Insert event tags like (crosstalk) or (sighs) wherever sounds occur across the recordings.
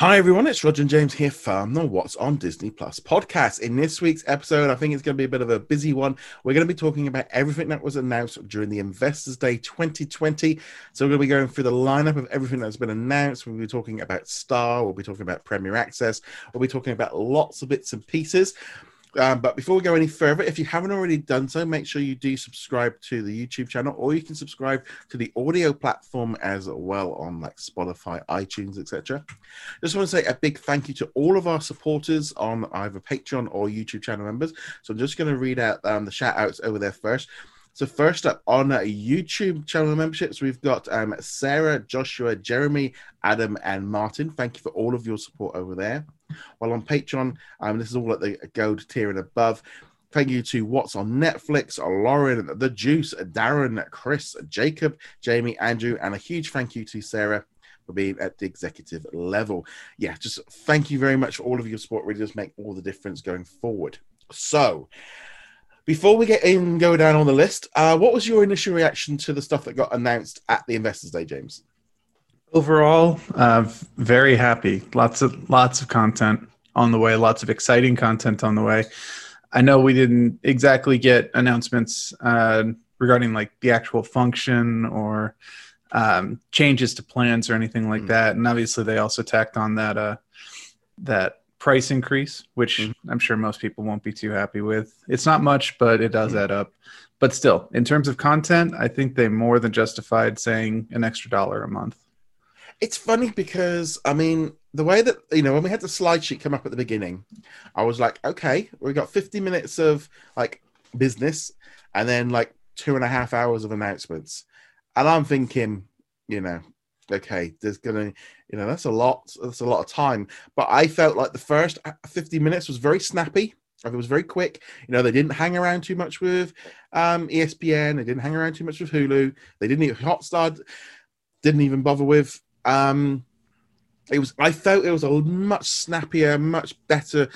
Hi everyone, it's Roger and James here from the What's on Disney Plus podcast. In this week's episode, I think it's going to be a bit of a busy one. We're going to be talking about everything that was announced during the Investors Day 2020. So we're going to be going through the lineup of everything that's been announced. We'll be talking about Star, we'll be talking about Premier Access, we'll be talking about lots of bits and pieces. Um, but before we go any further, if you haven't already done so, make sure you do subscribe to the YouTube channel, or you can subscribe to the audio platform as well on like Spotify, iTunes, etc. Just want to say a big thank you to all of our supporters on either Patreon or YouTube channel members. So I'm just going to read out um, the shout outs over there first. So first up on uh, YouTube channel memberships, we've got um, Sarah, Joshua, Jeremy, Adam, and Martin. Thank you for all of your support over there. While on Patreon, um, this is all at the gold tier and above. Thank you to What's on Netflix, Lauren, The Juice, Darren, Chris, Jacob, Jamie, Andrew, and a huge thank you to Sarah for being at the executive level. Yeah, just thank you very much for all of your support. Really does make all the difference going forward. So, before we get in, go down on the list, uh, what was your initial reaction to the stuff that got announced at the Investors Day, James? Overall, uh, very happy. Lots of lots of content on the way. Lots of exciting content on the way. I know we didn't exactly get announcements uh, regarding like the actual function or um, changes to plans or anything like mm. that. And obviously, they also tacked on that uh, that price increase, which mm. I'm sure most people won't be too happy with. It's not much, but it does mm. add up. But still, in terms of content, I think they more than justified saying an extra dollar a month it's funny because I mean the way that you know when we had the slide sheet come up at the beginning, I was like, okay, we got 50 minutes of like business, and then like two and a half hours of announcements, and I'm thinking, you know, okay, there's gonna, you know, that's a lot, that's a lot of time. But I felt like the first 50 minutes was very snappy. It was very quick. You know, they didn't hang around too much with um, ESPN. They didn't hang around too much with Hulu. They didn't even Hotstar. Didn't even bother with um, it was. I felt it was a much snappier, much better.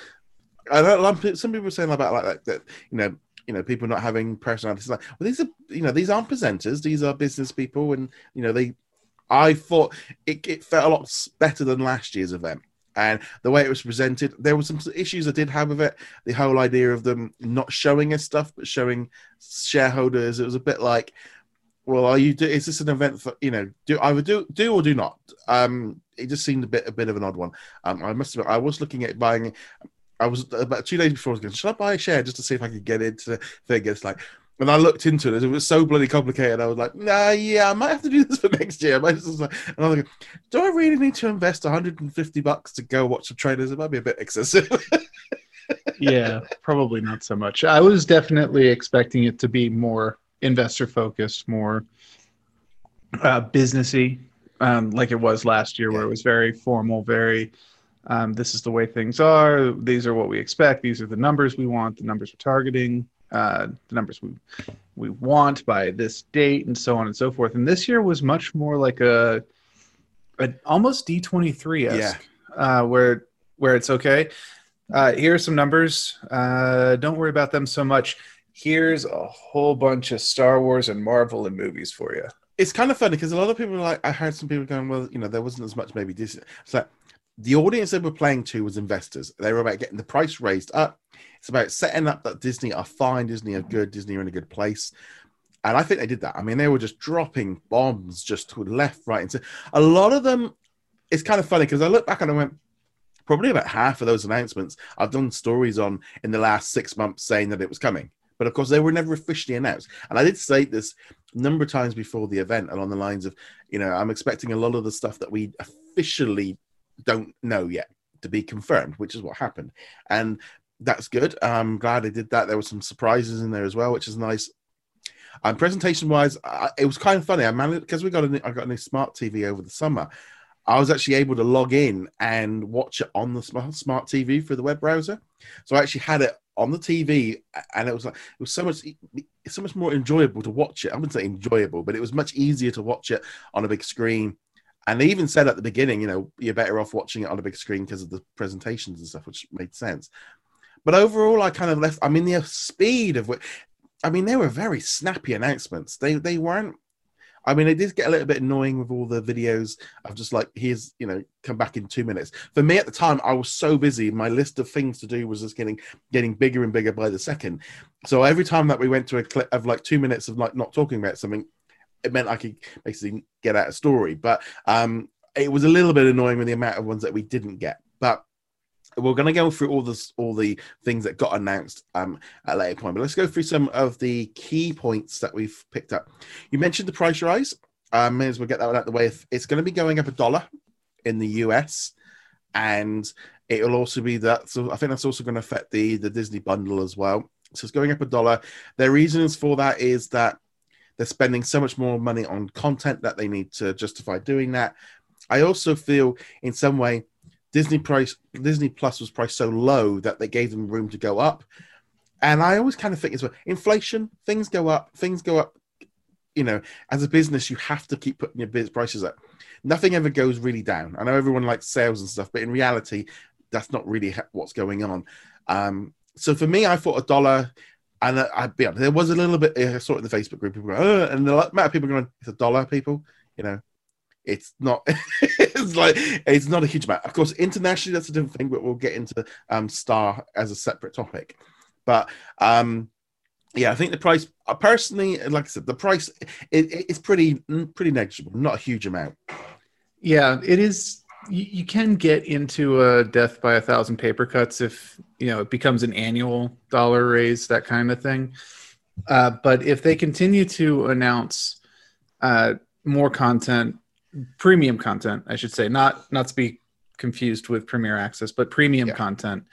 I don't. Some people are saying about like that, that you know, you know, people not having personalities. Like, well, these are you know, these aren't presenters. These are business people, and you know, they. I thought it, it felt a lot better than last year's event and the way it was presented there were some issues i did have with it the whole idea of them not showing us stuff but showing shareholders it was a bit like well, are you? Do, is this an event for you know? Do either do do or do not? Um, it just seemed a bit a bit of an odd one. Um, I must admit, I was looking at buying. I was about two days before. I was going, should I buy a share just to see if I could get into? It's like, and I looked into it. It was so bloody complicated. I was like, nah, yeah, I might have to do (laughs) this for next year. I might just and I was like, do I really need to invest 150 bucks to go watch the trailers? It might be a bit excessive. (laughs) yeah, probably not so much. I was definitely expecting it to be more investor focused, more uh, businessy, um, like it was last year, where it was very formal, very. Um, this is the way things are. These are what we expect. These are the numbers we want. The numbers we're targeting. Uh, the numbers we we want by this date, and so on and so forth. And this year was much more like a, a almost D twenty three esque, uh, where where it's okay. Uh, here are some numbers. Uh, don't worry about them so much here's a whole bunch of Star Wars and Marvel and movies for you. It's kind of funny because a lot of people are like, I heard some people going, well, you know, there wasn't as much maybe. It's like the audience they were playing to was investors. They were about getting the price raised up. It's about setting up that Disney are fine, Disney are good, Disney are in a good place. And I think they did that. I mean, they were just dropping bombs just to left, right, and so a lot of them. It's kind of funny because I look back and I went, probably about half of those announcements I've done stories on in the last six months saying that it was coming. But of course, they were never officially announced. And I did say this a number of times before the event along the lines of, you know, I'm expecting a lot of the stuff that we officially don't know yet to be confirmed, which is what happened. And that's good. I'm glad I did that. There were some surprises in there as well, which is nice. Um, presentation wise, it was kind of funny. I managed because we got a, I got a new smart TV over the summer. I was actually able to log in and watch it on the smart, smart TV through the web browser. So I actually had it on the TV, and it was like it was so much so much more enjoyable to watch it. I wouldn't say enjoyable, but it was much easier to watch it on a big screen. And they even said at the beginning, you know, you're better off watching it on a big screen because of the presentations and stuff, which made sense. But overall, I kind of left. I mean, the speed of which, I mean, they were very snappy announcements. They they weren't. I mean, it did get a little bit annoying with all the videos of just like, here's, you know, come back in two minutes. For me at the time, I was so busy. My list of things to do was just getting getting bigger and bigger by the second. So every time that we went to a clip of like two minutes of like not talking about something, it meant I could basically get out a story. But um, it was a little bit annoying with the amount of ones that we didn't get. But we're going to go through all this, all the things that got announced um, at a later point. But let's go through some of the key points that we've picked up. You mentioned the price rise. Um, may as well get that out of the way. It's going to be going up a dollar in the US, and it will also be that. So I think that's also going to affect the the Disney bundle as well. So it's going up a dollar. Their reasons for that is that they're spending so much more money on content that they need to justify doing that. I also feel in some way Disney price Disney Plus was priced so low that they gave them room to go up. And I always kind of think as well, inflation, things go up, things go up. You know, as a business, you have to keep putting your prices up. Nothing ever goes really down. I know everyone likes sales and stuff, but in reality, that's not really what's going on. Um, so for me, I thought a dollar, and I'd be honest, there was a little bit. I saw it in the Facebook group, people go, and the amount of people going, "It's a dollar, people." You know, it's not (laughs) it's like it's not a huge amount. Of course internationally that's a different thing but we'll get into um star as a separate topic. But um yeah i think the price uh, personally like i said the price it, it's pretty pretty negligible not a huge amount. Yeah it is you, you can get into a death by a thousand paper cuts if you know it becomes an annual dollar raise that kind of thing. Uh, but if they continue to announce uh, more content premium content, I should say, not not to be confused with Premier Access, but premium yeah. content.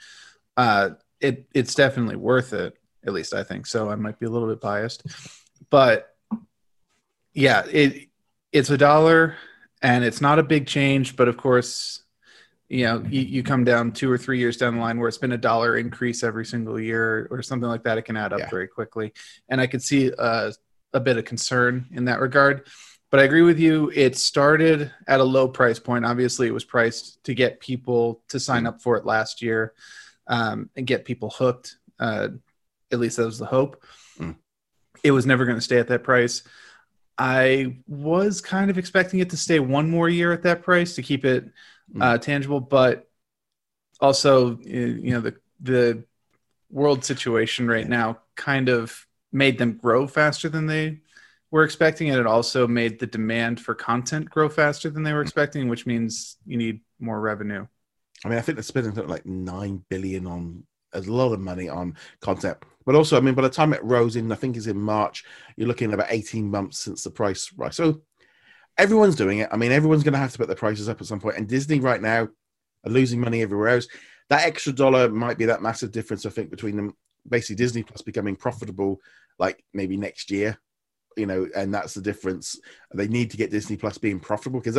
Uh, it it's definitely worth it. At least I think so. I might be a little bit biased, but yeah, it it's a dollar, and it's not a big change. But of course, you know, you, you come down two or three years down the line where it's been a dollar increase every single year or something like that. It can add up yeah. very quickly, and I could see uh, a bit of concern in that regard but I agree with you. It started at a low price point. Obviously, it was priced to get people to sign up for it last year um, and get people hooked. Uh, at least that was the hope. Mm. It was never going to stay at that price. I was kind of expecting it to stay one more year at that price to keep it mm. uh, tangible, but also, you know, the the world situation right now kind of made them grow faster than they were expecting, and it also made the demand for content grow faster than they were expecting, which means you need more revenue. I mean, I think they're spending like nine billion on a lot of money on content, but also, I mean, by the time it rose in, I think is in March, you're looking at about eighteen months since the price rise. So everyone's doing it. I mean, everyone's going to have to put their prices up at some point, and Disney right now are losing money everywhere else. That extra dollar might be that massive difference, I think, between them basically Disney Plus becoming profitable like maybe next year you know, and that's the difference. They need to get Disney Plus being profitable because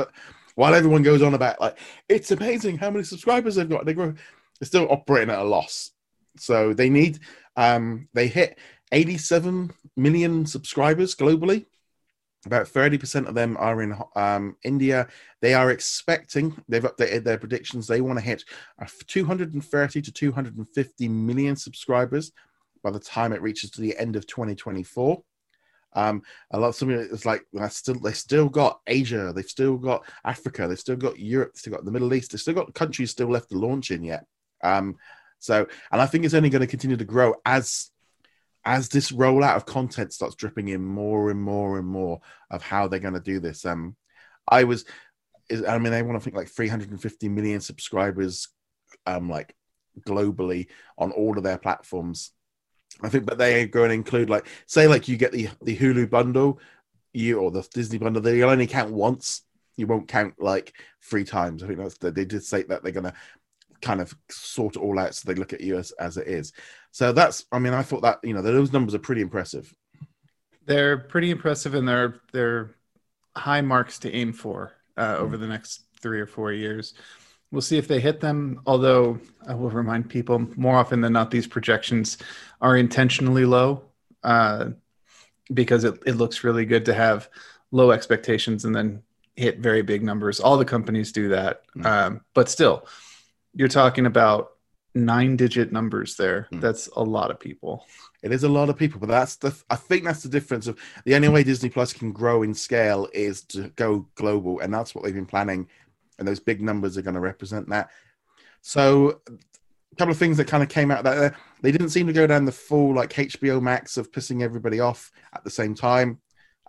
while everyone goes on about like it's amazing how many subscribers they've got, they grow, they're still operating at a loss. So they need um they hit 87 million subscribers globally. About 30% of them are in um, India. They are expecting, they've updated their predictions. They want to hit 230 to 250 million subscribers by the time it reaches to the end of 2024. Um, a lot of something it's like I still they still got Asia, they've still got Africa, they've still got Europe, they've still got the Middle East, they've still got countries still left to launch in yet. Um, so and I think it's only going to continue to grow as as this rollout of content starts dripping in more and more and more of how they're going to do this. Um, I was, I mean, they want to think like 350 million subscribers, um, like globally on all of their platforms I think, but they are going to include like, say, like you get the the Hulu bundle, you or the Disney bundle, they'll only count once. You won't count like three times. I think that's they did say that they're going to kind of sort it all out so they look at you as, as it is. So that's, I mean, I thought that you know those numbers are pretty impressive. They're pretty impressive, and they're they're high marks to aim for uh, over mm. the next three or four years. We'll see if they hit them. Although I will remind people more often than not, these projections are intentionally low uh, because it, it looks really good to have low expectations and then hit very big numbers. All the companies do that. Mm. Um, but still, you're talking about nine digit numbers there. Mm. That's a lot of people. It is a lot of people, but that's the I think that's the difference of the only way Disney Plus can grow in scale is to go global, and that's what they've been planning, and those big numbers are going to represent that. So, a couple of things that kind of came out that they didn't seem to go down the full like HBO Max of pissing everybody off at the same time.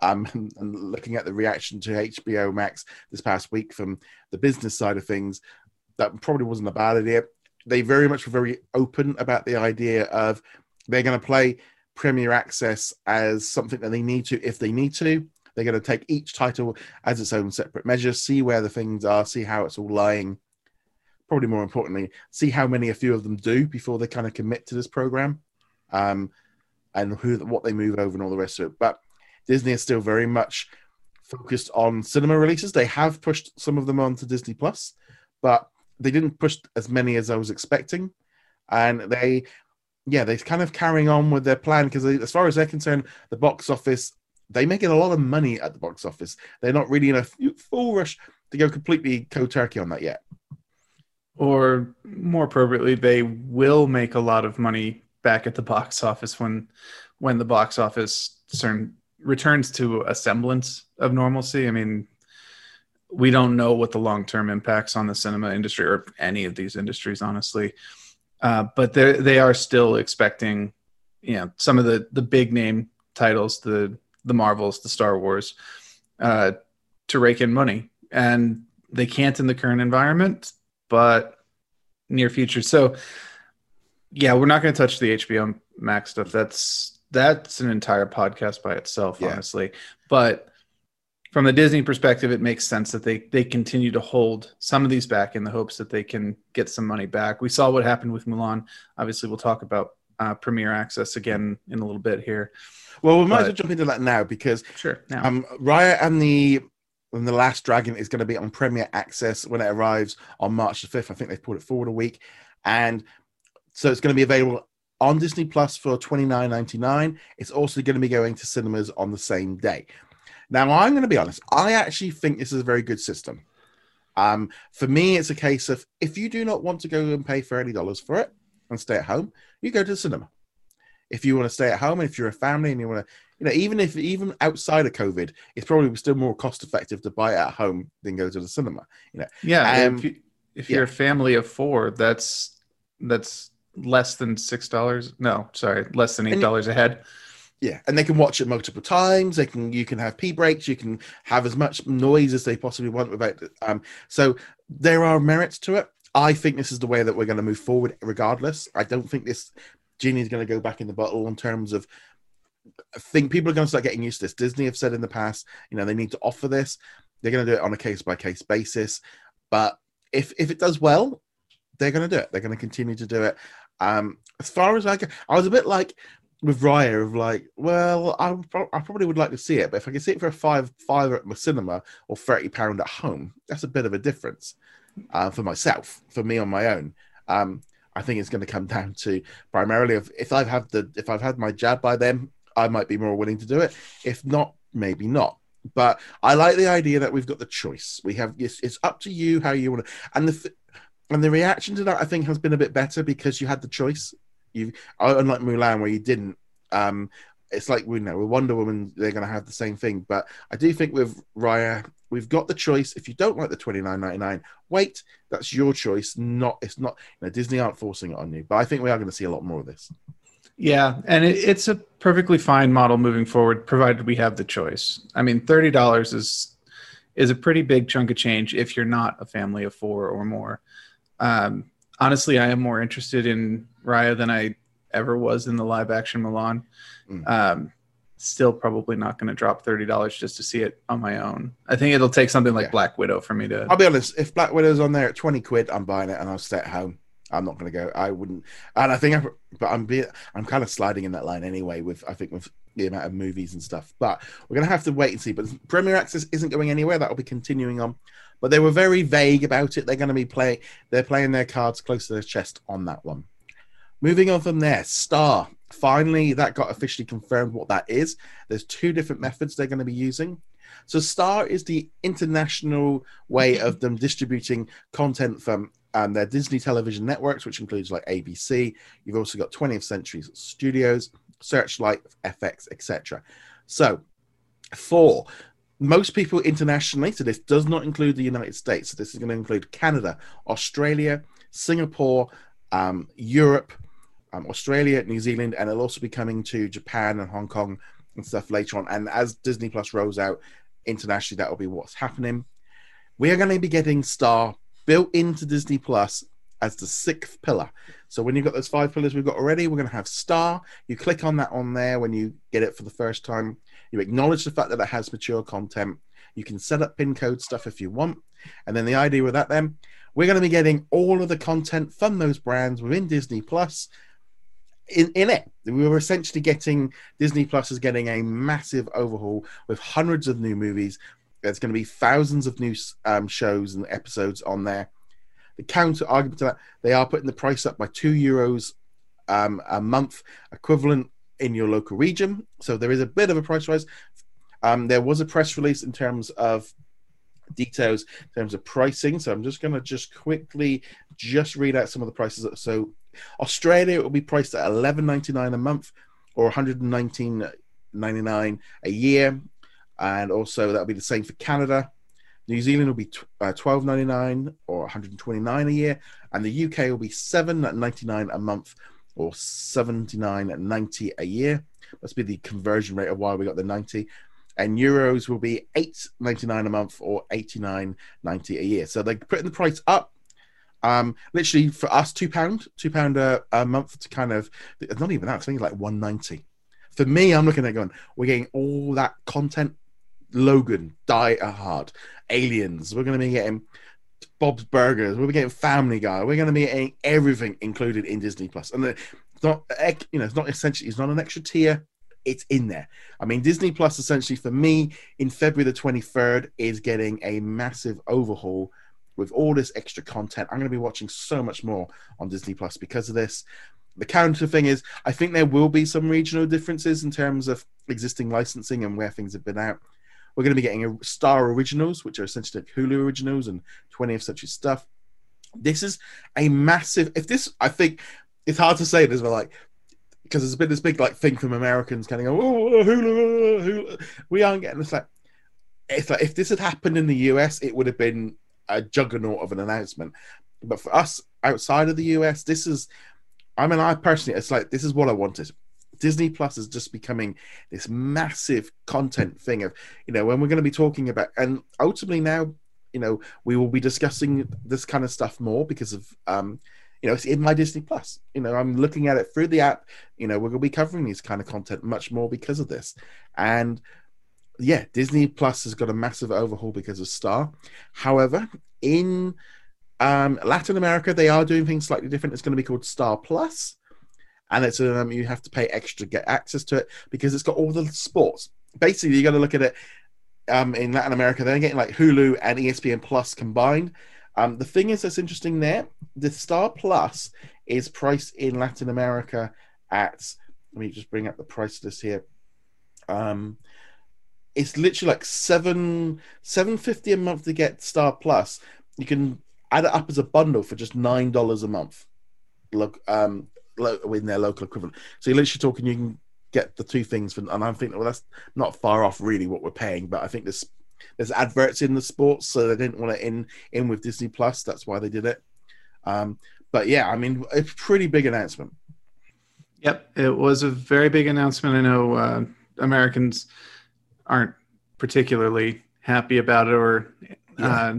Um, (laughs) and, looking at the reaction to HBO Max this past week from the business side of things, that probably wasn't a bad idea. They very much were very open about the idea of they're going to play Premier Access as something that they need to if they need to. They're going to take each title as its own separate measure, see where the things are, see how it's all lying. Probably more importantly, see how many a few of them do before they kind of commit to this program, um, and who what they move over and all the rest of it. But Disney is still very much focused on cinema releases. They have pushed some of them onto Disney Plus, but they didn't push as many as I was expecting, and they yeah, they're kind of carrying on with their plan because as far as they're concerned, the box office they making a lot of money at the box office. They're not really in a full rush to go completely co turkey on that yet. Or more appropriately, they will make a lot of money back at the box office when when the box office certain, returns to a semblance of normalcy. I mean, we don't know what the long term impacts on the cinema industry or any of these industries, honestly. Uh, but they they are still expecting, you know, some of the the big name titles, the the Marvels, the Star Wars, uh, to rake in money, and they can't in the current environment, but near future. So, yeah, we're not going to touch the HBO Max stuff. That's that's an entire podcast by itself, yeah. honestly. But from the Disney perspective, it makes sense that they they continue to hold some of these back in the hopes that they can get some money back. We saw what happened with Mulan. Obviously, we'll talk about uh, Premier Access again in a little bit here. Well, we might but, as well jump into that now because sure. Now. Um, Raya and the and the Last Dragon is going to be on Premier Access when it arrives on March the fifth. I think they've pulled it forward a week, and so it's going to be available on Disney Plus for twenty nine ninety nine. It's also going to be going to cinemas on the same day. Now, I'm going to be honest. I actually think this is a very good system. Um, for me, it's a case of if you do not want to go and pay thirty dollars for it and stay at home, you go to the cinema. If you want to stay at home, if you're a family and you want to, you know, even if even outside of COVID, it's probably still more cost effective to buy it at home than go to the cinema. You know, yeah. Um, if, you, if you're a family of four, that's that's less than six dollars. No, sorry, less than eight dollars a head. Yeah, and they can watch it multiple times. They can you can have pee breaks. You can have as much noise as they possibly want without. Um, so there are merits to it. I think this is the way that we're going to move forward, regardless. I don't think this genie is going to go back in the bottle in terms of. I think people are going to start getting used to this. Disney have said in the past, you know, they need to offer this. They're going to do it on a case by case basis. But if if it does well, they're going to do it. They're going to continue to do it. Um, as far as I can, I was a bit like with Raya of like, well, I, I probably would like to see it, but if I can see it for a five five at my cinema or thirty pound at home, that's a bit of a difference uh, for myself, for me on my own. Um, I think it's going to come (laughs) down to primarily if, if I've had the if I've had my jab by then, I might be more willing to do it. If not, maybe not. But I like the idea that we've got the choice. We have it's, it's up to you how you want to, and the and the reaction to that I think has been a bit better because you had the choice you unlike Mulan where you didn't. Um, it's like we know with Wonder Woman they're going to have the same thing, but I do think with Raya we've got the choice. If you don't like the twenty nine ninety nine, wait. That's your choice. Not it's not. You know, Disney aren't forcing it on you, but I think we are going to see a lot more of this. Yeah, and it, it's a perfectly fine model moving forward, provided we have the choice. I mean, thirty dollars is is a pretty big chunk of change if you're not a family of four or more. Um, honestly, I am more interested in Raya than I ever was in the live action Mulan. Mm. Um, still probably not going to drop thirty dollars just to see it on my own. I think it'll take something like yeah. Black Widow for me to. I'll be honest. If Black Widow's on there at twenty quid, I'm buying it and I'll stay at home. I'm not going to go. I wouldn't. And I think, I, but I'm be, I'm kind of sliding in that line anyway. With I think with the amount of movies and stuff. But we're going to have to wait and see. But Premier Access isn't going anywhere. That will be continuing on but they were very vague about it. They're going to be playing, they're playing their cards close to their chest on that one. Moving on from there, Star. Finally, that got officially confirmed what that is. There's two different methods they're going to be using. So, Star is the international way of them (laughs) distributing content from um, their Disney television networks, which includes like ABC. You've also got 20th Century Studios Searchlight, FX, etc. So, for most people internationally, so this does not include the United States. So this is going to include Canada, Australia, Singapore, um, Europe, um, Australia, New Zealand, and it'll also be coming to Japan and Hong Kong and stuff later on. And as Disney Plus rolls out internationally, that will be what's happening. We are going to be getting Star built into Disney Plus as the sixth pillar. So when you've got those five pillars we've got already, we're going to have Star. You click on that on there when you get it for the first time. You acknowledge the fact that it has mature content. You can set up pin code stuff if you want. And then the idea with that, then, we're going to be getting all of the content from those brands within Disney Plus in, in it. We were essentially getting Disney Plus is getting a massive overhaul with hundreds of new movies. There's going to be thousands of new um, shows and episodes on there. The counter argument to that, they are putting the price up by two euros um, a month, equivalent in your local region. So there is a bit of a price rise. Um, there was a press release in terms of details in terms of pricing. So I'm just going to just quickly just read out some of the prices. So Australia will be priced at 11.99 a month or 119.99 a year, and also that'll be the same for Canada. New Zealand will be uh, 12.99 or 129 a year, and the UK will be 7.99 a month or 79.90 a year. That's be the conversion rate of why we got the 90 and euros will be 8.99 a month or 89.90 a year so they're putting the price up um, literally for us, two pound, two pound a, month to kind of not even that. I think it's like one ninety. For me, I'm looking at going, we're getting all that content. Logan, Die Hard, Aliens. We're going to be getting Bob's Burgers. We're getting Family Guy. We're going to be getting everything included in Disney Plus. And it's not, you know, it's not essentially, it's not an extra tier. It's in there. I mean, Disney Plus essentially for me in February the 23rd is getting a massive overhaul with all this extra content. I'm going to be watching so much more on Disney Plus because of this. The counter thing is, I think there will be some regional differences in terms of existing licensing and where things have been out. We're going to be getting Star Originals, which are essentially like Hulu Originals and 20th Century stuff. This is a massive. If this, I think it's hard to say this, but like because there's been this big like thing from Americans kind of go, oh. We aren't getting this like. It's like if this had happened in the US, it would have been a juggernaut of an announcement. But for us outside of the US, this is, I mean, I personally, it's like this is what I wanted. Disney Plus is just becoming this massive content thing of, you know, when we're going to be talking about, and ultimately now, you know, we will be discussing this kind of stuff more because of, um, you know, it's in my Disney Plus. You know, I'm looking at it through the app. You know, we're going to be covering these kind of content much more because of this. And yeah, Disney Plus has got a massive overhaul because of Star. However, in um, Latin America, they are doing things slightly different. It's going to be called Star Plus, and it's um, you have to pay extra to get access to it because it's got all the sports. Basically, you got to look at it. Um, in Latin America, they're getting like Hulu and ESPN Plus combined. Um, the thing is that's interesting there, the Star Plus is priced in Latin America at. Let me just bring up the price list here. Um, it's literally like seven seven fifty a month to get Star Plus. You can add it up as a bundle for just nine dollars a month. Look, um, in their local equivalent. So you're literally talking. You can get the two things, for, and I'm thinking, well, that's not far off really what we're paying. But I think there's there's adverts in the sports, so they didn't want to in in with Disney Plus. That's why they did it. Um, but yeah, I mean, a pretty big announcement. Yep, it was a very big announcement. I know uh, Americans aren't particularly happy about it or yeah. uh,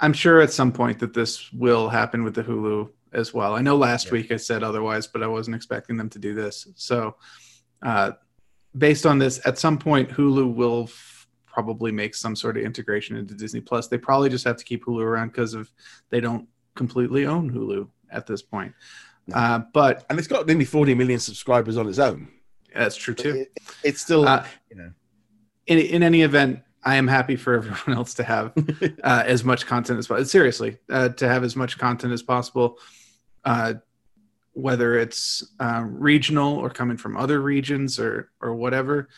i'm sure at some point that this will happen with the hulu as well i know last yeah. week i said otherwise but i wasn't expecting them to do this so uh, based on this at some point hulu will probably make some sort of integration into disney plus they probably just have to keep hulu around because of they don't completely own hulu at this point no. uh, but and it's got nearly 40 million subscribers on its own that's true too it, it's still uh, you know in, in any event, I am happy for everyone (laughs) else to have (laughs) uh, as much content as possible. Seriously, uh, to have as much content as possible, uh, whether it's uh, regional or coming from other regions or or whatever.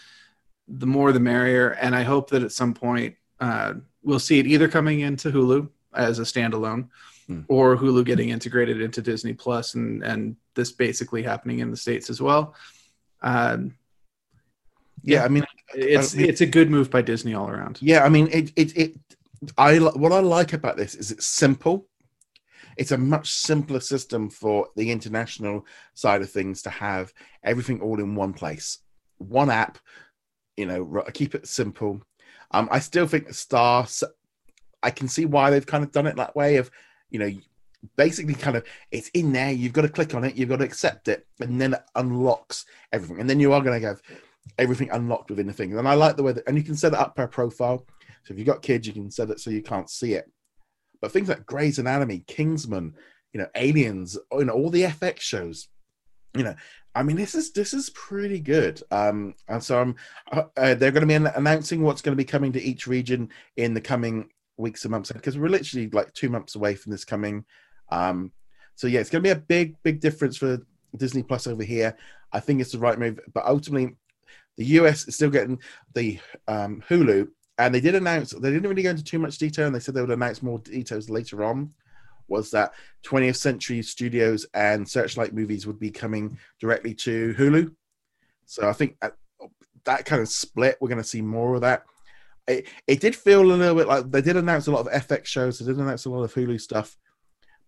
The more, the merrier. And I hope that at some point uh, we'll see it either coming into Hulu as a standalone, hmm. or Hulu getting integrated into Disney Plus, and and this basically happening in the states as well. Um, Yeah, I mean, it's I mean- it's a good move by Disney all around. yeah, I mean, it, it, it. I what I like about this is it's simple. It's a much simpler system for the international side of things to have everything all in one place, one app. You know, keep it simple. Um, I still think the Star. I can see why they've kind of done it that way. Of you know, basically, kind of it's in there. You've got to click on it. You've got to accept it, and then it unlocks everything. And then you are going to have everything unlocked within the thing. And I like the way that, and you can set it up per profile. So if you've got kids, you can set it so you can't see it. But things like Grey's Anatomy, Kingsman, you know, Aliens, you know, all the FX shows, you know, I mean, this is this is pretty good. Um, and so I'm, uh, uh, they're going to be announcing what's going to be coming to each region in the coming weeks and months because we're literally like two months away from this coming. Um, so yeah, it's going to be a big, big difference for Disney Plus over here. I think it's the right move, but ultimately, the US is still getting the um, Hulu, and they did announce they didn't really go into too much detail, and they said they would announce more details later on. Was that 20th Century Studios and Searchlight movies would be coming directly to Hulu? So I think that, kind of split, we're going to see more of that. It, it did feel a little bit like they did announce a lot of FX shows, they did announce a lot of Hulu stuff,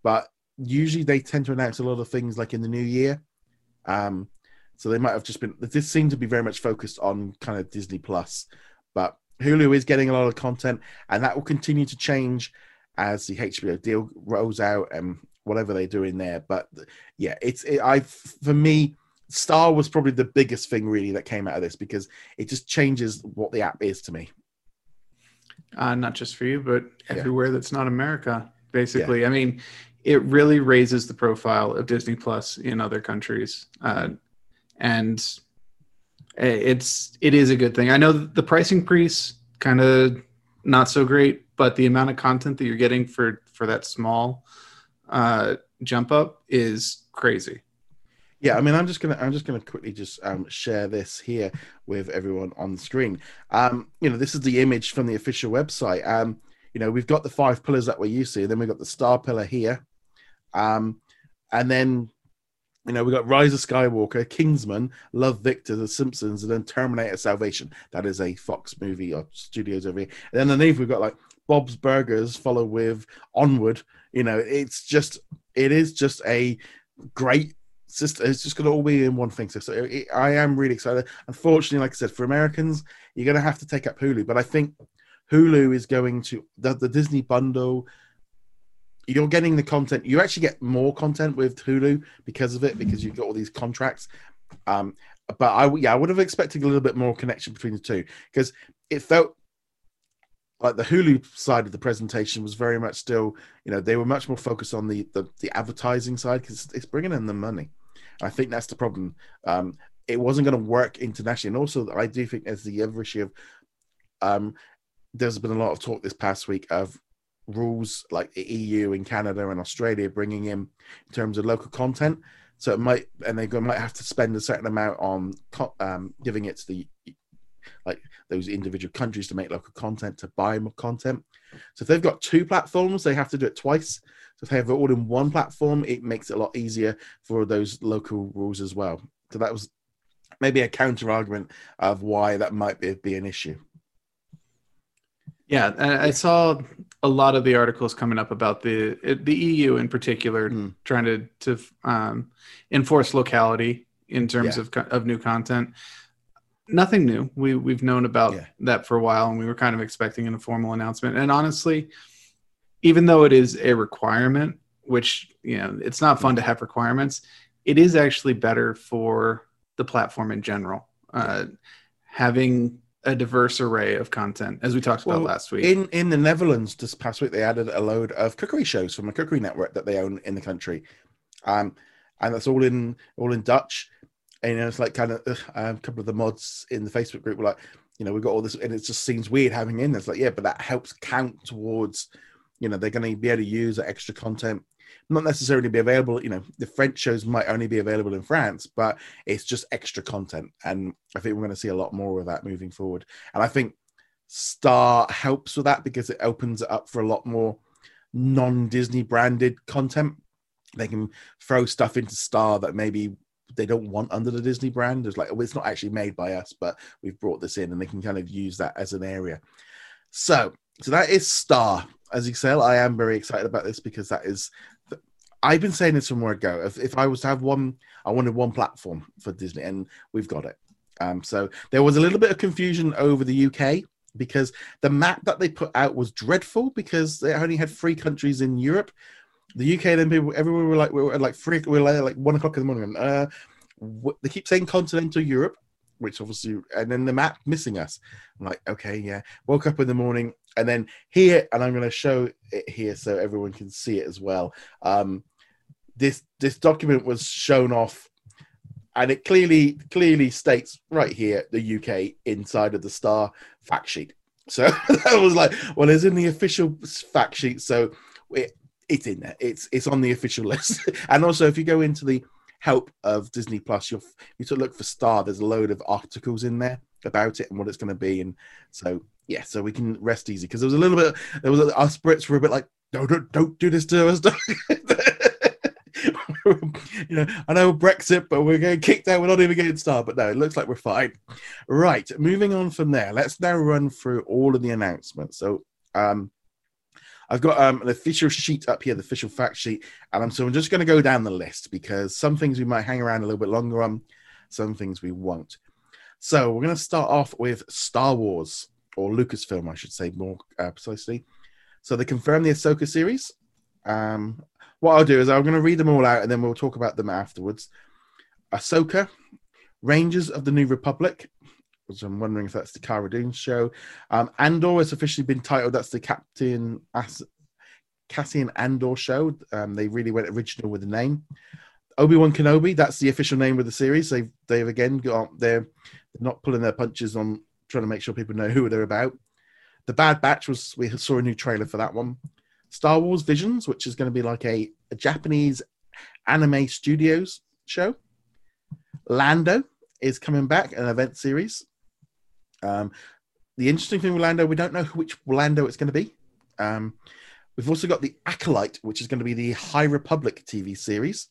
but usually they tend to announce a lot of things like in the new year. Um, so they might have just been. This seemed to be very much focused on kind of Disney Plus, but Hulu is getting a lot of content, and that will continue to change as the HBO deal rolls out and whatever they do in there. But yeah, it's it, I for me, Star was probably the biggest thing really that came out of this because it just changes what the app is to me. uh, not just for you, but Yeah. everywhere that's not America. Basically, I mean, it really raises the profile of Disney Plus in other countries, uh, and it's it is a good thing. I know the pricing increase kind of not so great, but the amount of content that you're getting for for that small uh, jump up is crazy. Yeah, I mean, I'm just gonna I'm just gonna quickly just um, share this here with everyone on the screen. Um, you know, this is the image from the official website. Um, you know, we've got the five pillars that we're used to, then we've got the star pillar here, um, and then you know we've got Rise of Skywalker, Kingsman, Love Victor, The Simpsons, and then Terminator Salvation. That is a Fox movie or studios over here. And then underneath we've got like Bob's Burgers, followed with Onward. You know, it's just it is just a great system. It's just going to all be in one thing. So, so it, I am really excited. Unfortunately, like I said, for Americans, you're going to have to take up Hulu. But I think Hulu is going to the, the Disney bundle. You're getting the content. You actually get more content with Hulu because of it, because you've got all these contracts. Um, but I yeah, I would have expected a little bit more connection between the two because it felt like the Hulu side of the presentation was very much still, you know, they were much more focused on the the, the advertising side because it's bringing in the money. I think that's the problem. Um, it wasn't going to work internationally, and also I do think as the other issue of um, there's been a lot of talk this past week of rules like the EU and Canada and Australia bringing in in terms of local content. So it might, and they might have to spend a certain amount on um, giving it to the like those individual countries to make local content to buy more content. So if they've got two platforms, they have to do it twice. So if they have it all in one platform, it makes it a lot easier for those local rules as well. So that was maybe a counter argument of why that might be, be an issue. Yeah, and I saw a lot of the articles coming up about the the EU in particular Hmm. trying to to um, enforce locality in terms Yeah. of of new content. Nothing new. We we've known about Yeah. that for a while, and we were kind of expecting an formal announcement. And honestly, even though it is a requirement, which you know it's not fun to have requirements, it is actually better for the platform in general. Uh, having a diverse array of content, as we talked about Well, last week. In in the Netherlands this past week, they added a load of cookery shows from a cookery network that they own in the country, um, and that's all in all in Dutch. And it's like kind of uh, a couple of the mods in the Facebook group were like, you know, we've got all this, and it just seems weird having in. It's like, yeah, but that helps count towards, you know, they're going to be able to use that extra content, not necessarily be available. You know, the French shows might only be available in France, but it's just extra content, and I think we're going to see a lot more of that moving forward. And I think Star helps with that because it opens it up for a lot more non-Disney branded content. They can throw stuff into Star that maybe they don't want under the Disney brand. It's like it's not actually made by us, but we've brought this in, and they can kind of use that as an area. So, so that is Star. As you say, I am very excited about this because that is. I've been saying this from where ago. If, if I was to have one, I wanted one platform for Disney, and we've got it. Um, so there was a little bit of confusion over the UK because the map that they put out was dreadful because they only had three countries in Europe. The UK, then people, everywhere were like, we were like three, we were like, one o'clock in the morning. Uh, they keep saying continental Europe, which obviously, and then the map missing us. I'm like, okay, yeah. Woke up in the morning, and then here, and I'm going to show it here so everyone can see it as well. Um, this this document was shown off and it clearly clearly states right here the UK inside of the star fact sheet. So (laughs) that was like, well, it's in the official fact sheet, so it, it's in there. It's it's on the official (laughs) list. and also, if you go into the help of Disney Plus, you'll you to look for Star. There's a load of articles in there about it and what it's going to be, and so yeah, so we can rest easy because there was a little bit. There was us Brits were a bit like, don't don't, don't do this to us. (laughs) (laughs) you know, I know Brexit, but we're getting kicked out. We're not even getting started. But no, it looks like we're fine. Right, moving on from there. Let's now run through all of the announcements. So, um, I've got um, an official sheet up here, the official fact sheet, and I'm so I'm just going to go down the list because some things we might hang around a little bit longer on, some things we won't. So we're going to start off with Star Wars or Lucasfilm, I should say more uh, precisely. So they confirmed the Ahsoka series. Um, what I'll do is I'm going to read them all out and then we'll talk about them afterwards. Ahsoka, Rangers of the New Republic, which I'm wondering if that's the Cara Dune show. Um, Andor has officially been titled. That's the Captain As- Cassian Andor show. Um, they really went original with the name. Obi Wan Kenobi. That's the official name of the series. They've they've again got they're, not pulling their punches on trying to make sure people know who they're about. The Bad Batch was we saw a new trailer for that one. Star Wars Visions, which is going to be like a, a Japanese anime studios show. Lando is coming back, an event series. Um, the interesting thing with Lando, we don't know which Lando it's going to be. Um, we've also got the Acolyte, which is going to be the High Republic TV series.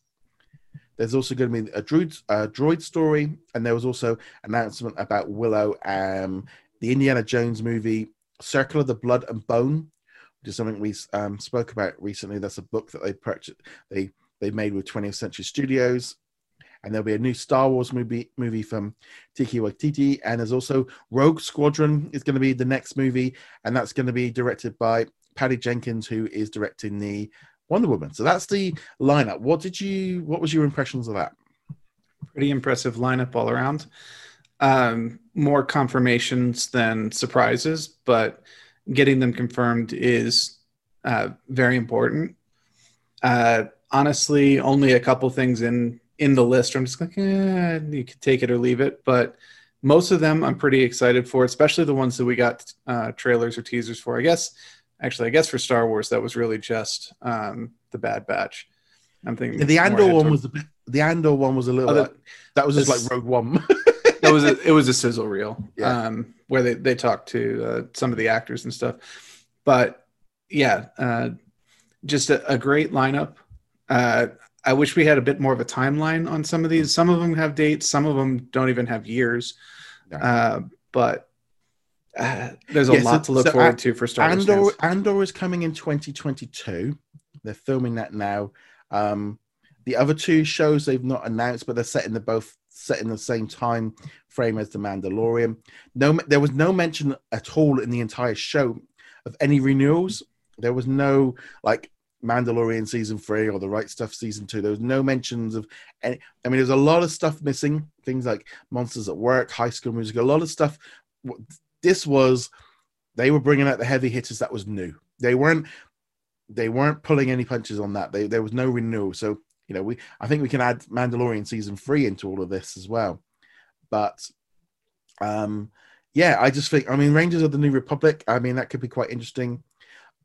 There's also going to be a droid, uh, droid story, and there was also announcement about Willow, um, the Indiana Jones movie, Circle of the Blood and Bone, which is something we um, spoke about recently. That's a book that they purchased, they they made with 20th Century Studios, and there'll be a new Star Wars movie movie from Taika Waititi, and there's also Rogue Squadron is going to be the next movie, and that's going to be directed by Patty Jenkins, who is directing the Wonder Woman. So that's the lineup. What did you? What was your impressions of that? Pretty impressive lineup all around. Um, more confirmations than surprises, but getting them confirmed is uh, very important. Uh, honestly, only a couple things in in the list. I'm just like, eh, you could take it or leave it. But most of them, I'm pretty excited for, especially the ones that we got uh, trailers or teasers for. I guess, actually, I guess for Star Wars, that was really just um, the Bad Batch. I'm thinking the Andor one was the the Andor one was a little. Oh, like, that was just like Rogue One. (laughs) that was a, it was a sizzle reel yeah. um, where they, they talked to uh, some of the actors and stuff. But yeah, uh, just a, a, great lineup. Uh, I wish we had a bit more of a timeline on some of these. Some of them have dates, some of them don't even have years. Uh, but uh, there's a yeah, lot so, to look so forward to for Star Wars. Andor, Andor is coming in 2022. They're filming that now. Um, the other two shows they've not announced, but they're setting the both set in the same time frame as the Mandalorian. No, there was no mention at all in the entire show of any renewals. There was no like Mandalorian season three or the Right Stuff season two. There was no mentions of any. I mean, there's a lot of stuff missing. Things like Monsters at Work, High School Music, a lot of stuff. This was they were bringing out the heavy hitters that was new. They weren't they weren't pulling any punches on that. They, there was no renewal. So you know, we I think we can add Mandalorian season three into all of this as well. But um yeah, I just think I mean Rangers of the New Republic, I mean that could be quite interesting.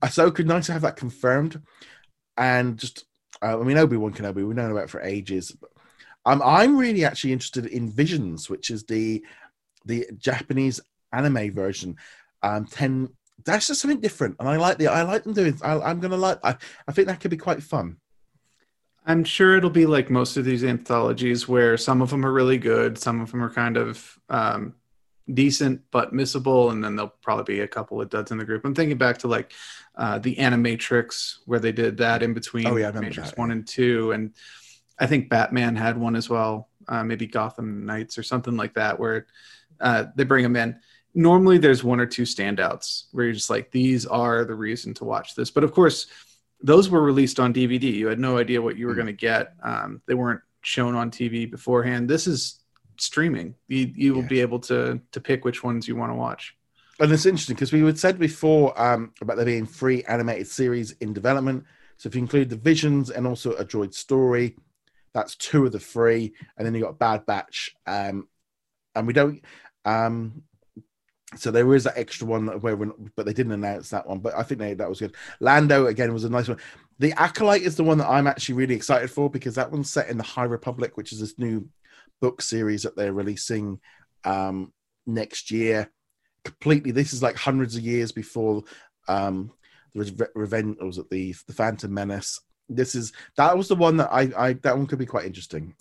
Ahsoka, nice to have that confirmed. And just uh, I mean Obi-Wan Kenobi, we've known about for ages. Um, I'm really actually interested in Visions, which is the the Japanese anime version. Um, ten that's just something different, and I like the I like them doing. I, am gonna like. I, I think that could be quite fun. I'm sure it'll be like most of these anthologies, where some of them are really good, some of them are kind of um, decent but missable, and then there'll probably be a couple of duds in the group. I'm thinking back to like uh, the Animatrix, where they did that in between Oh, yeah, Matrix that, one yeah. and two, and I think Batman had one as well, uh, maybe Gotham Knights or something like that, where uh, they bring them in. Normally, there's one or two standouts where you're just like, these are the reason to watch this. But of course, those were released on DVD. You had no idea what you were Mm. going to get. Um, they weren't shown on TV beforehand. This is streaming. You, you will Yeah. be able to to pick which ones you want to watch. And it's interesting because we had said before um, about there being three animated series in development. So if you include the Visions and also a Droid Story, that's two of the three. And then you got Bad Batch, um, and we don't. Um, so there is that extra one where, but they didn't announce that one. But I think they, that was good. Lando again was a nice one. The Acolyte is the one that I'm actually really excited for because that one's set in the High Republic, which is this new book series that they're releasing um, next year. Completely this is like hundreds of years before um the Re- revenge was it the the phantom menace? This is that was the one that i i that one could be quite interesting.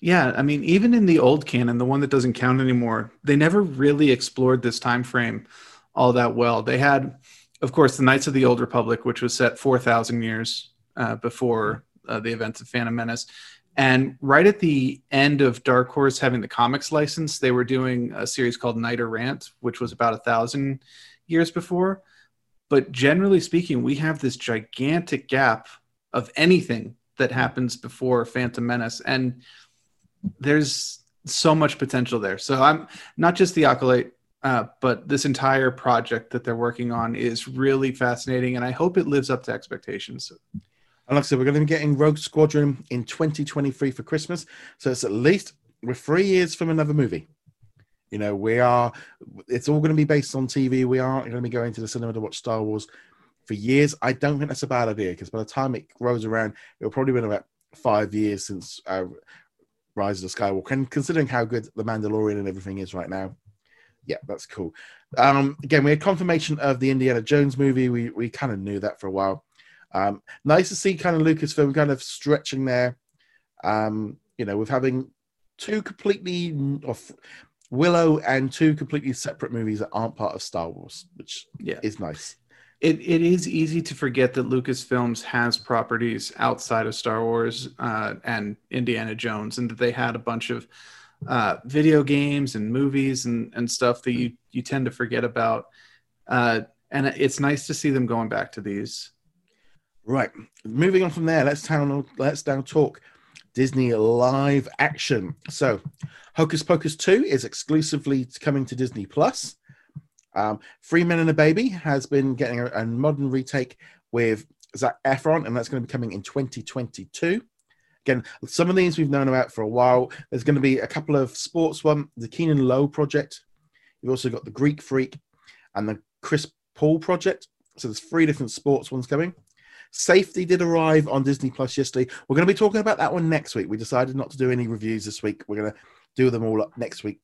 Yeah, I mean, even in the old canon, the one that doesn't count anymore, they never really explored this time frame all that well. They had, of course, the Knights of the Old Republic, which was set four thousand years uh, before uh, the events of Phantom Menace, and right at the end of Dark Horse having the comics license, they were doing a series called Knight Errant, which was about a thousand years before. But generally speaking, we have this gigantic gap of anything that happens before Phantom Menace, and there's so much potential there. So I'm not just the acolyte, uh, but this entire project that they're working on is really fascinating, and I hope it lives up to expectations. And like i said we're going to be getting rogue squadron in 2023 for christmas. So it's at least we're three years from another movie. You know we are it's all going to be based on tv we aren't going to be going to the cinema to watch star wars for years. I don't think that's a bad idea because by the time it rolls around it'll probably been about five years since uh, rise of the skywalker. And considering how good the mandalorian and everything is right now yeah that's cool. Um again we had confirmation of the indiana jones movie. We we kind of knew that for a while um nice to see kind of lucasfilm kind of stretching there um you know with having two completely off willow and two completely separate movies that aren't part of star wars which Yeah, is nice it, it is easy to forget that Lucasfilms has properties outside of Star Wars uh, and Indiana Jones, and that they had a bunch of uh, video games and movies and, and stuff that you, you tend to forget about. Uh, and it's nice to see them going back to these. Right. Moving on from there, let's town let's now talk Disney live action. So, Hocus Pocus 2 is exclusively coming to Disney Plus. Um, Men and a Baby has been getting a, a modern retake with Zac Efron, and that's going to be coming in 2022. Again, some of these we've known about for a while. There's going to be a couple of sports one, the Keanon Lowe project. You've also got the Greek Freak and the Chris Paul project. So there's three different sports ones coming. Safety did arrive on Disney Plus yesterday. We're going to be talking about that one next week. We decided not to do any reviews this week. We're going to do them all up next week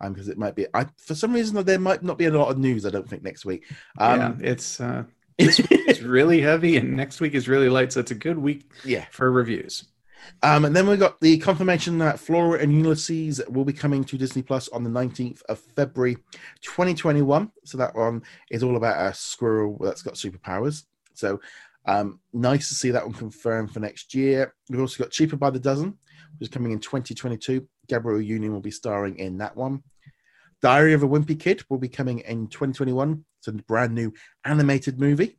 um, because it might be. I for some reason there might not be a lot of news. I don't think next week. Um, yeah, it's uh, this week is (laughs) really heavy, and next week is really light. So it's a good week yeah. for reviews. Um, and then we got the confirmation that Flora and Ulysses will be coming to Disney Plus on the 19th of February 2021. So that one is all about a squirrel that's got superpowers. So um, nice to see that one confirmed for next year. We've also got Cheaper by the Dozen, which is coming in 2022. Gabrielle Union will be starring in that one. Diary of a Wimpy Kid will be coming in 2021. It's a brand new animated movie.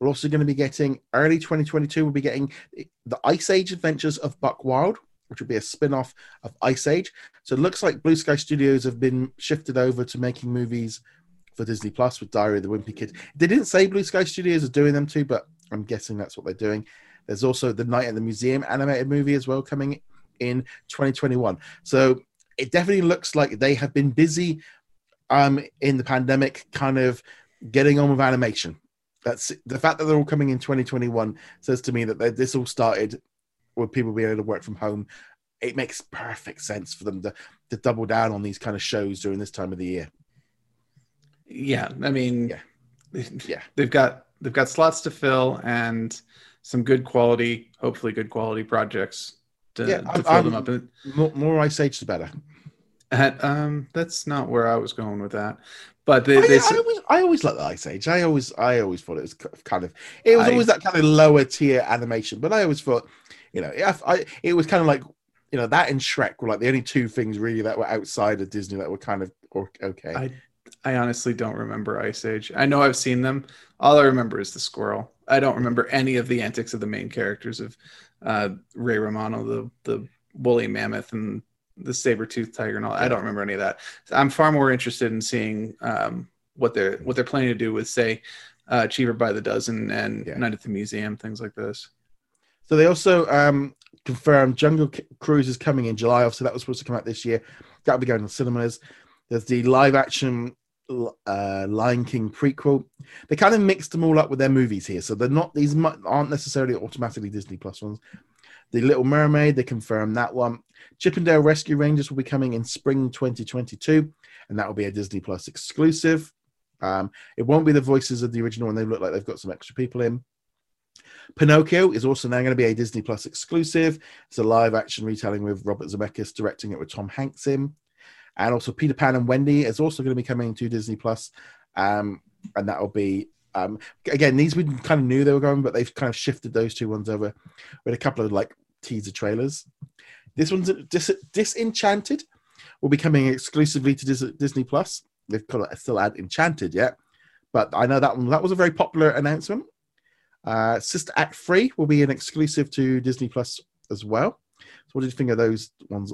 We're also going to be getting early 2022. We'll be getting the Ice Age Adventures of Buck Wild, which will be a spin off of Ice Age. So it looks like Blue Sky Studios have been shifted over to making movies for Disney Plus with Diary of the Wimpy Kid. They didn't say Blue Sky Studios are doing them too, but I'm guessing that's what they're doing. There's also the Night at the Museum animated movie as well coming in 2021. So it definitely looks like they have been busy um, in the pandemic, kind of getting on with animation. That's the fact that they're all coming in 2021 says to me that this all started with people being able to work from home. It makes perfect sense for them to, to double down on these kind of shows during this time of the year. Yeah, I mean, Yeah. (laughs) Yeah. they've got they've got slots to fill, and some good quality, hopefully good quality projects to, Yeah, to I'm- fill them I'm- up. And, More, more Ice Age, the better. and, um, that's not where I was going with that, but they, I, they I always, I always liked the Ice Age. I always, I always thought it was kind of, it was I- always that kind of lower tier animation. But I always thought, you know, if I, it was kind of like, you know, that and Shrek were like the only two things really that were outside of Disney that were kind of okay. I I honestly don't remember Ice Age. I know I've seen them. All I remember is the squirrel. I don't remember any of the antics of the main characters of uh, Ray Romano, the the woolly mammoth, and the saber tooth tiger, and all. I don't remember any of that. I'm far more interested in seeing um, what they're what they're planning to do with, say, uh, Cheaper by the Dozen and Yeah. Night at the Museum, things like this. So they also um, confirmed Jungle Cruise is coming in July. Obviously, that was supposed to come out this year. That'll be going to cinemas. There's the live action uh, Lion King prequel. They kind of mixed them all up with their movies here, so they're not these aren't necessarily automatically Disney Plus ones. The Little Mermaid, they confirmed that one. Chip 'n Dale Rescue Rangers will be coming in spring 2022, and that will be a Disney Plus exclusive. Um, it won't be the voices of the original, and they look like they've got some extra people in. Pinocchio is also now going to be a Disney Plus exclusive. It's a live action retelling with Robert Zemeckis directing it with Tom Hanks in. And also Peter Pan and Wendy is also going to be coming to Disney Plus. Um, and that will be um, again, these we kind of knew they were going, but they've kind of shifted those two ones over with a couple of like teaser trailers. This one's Dis- Disenchanted will be coming exclusively to Dis- Disney Plus. They've still had Enchanted yet, but I know that one that was a very popular announcement. Uh, Sister Act 3 will be an exclusive to Disney Plus as well. So, what did you think of those ones?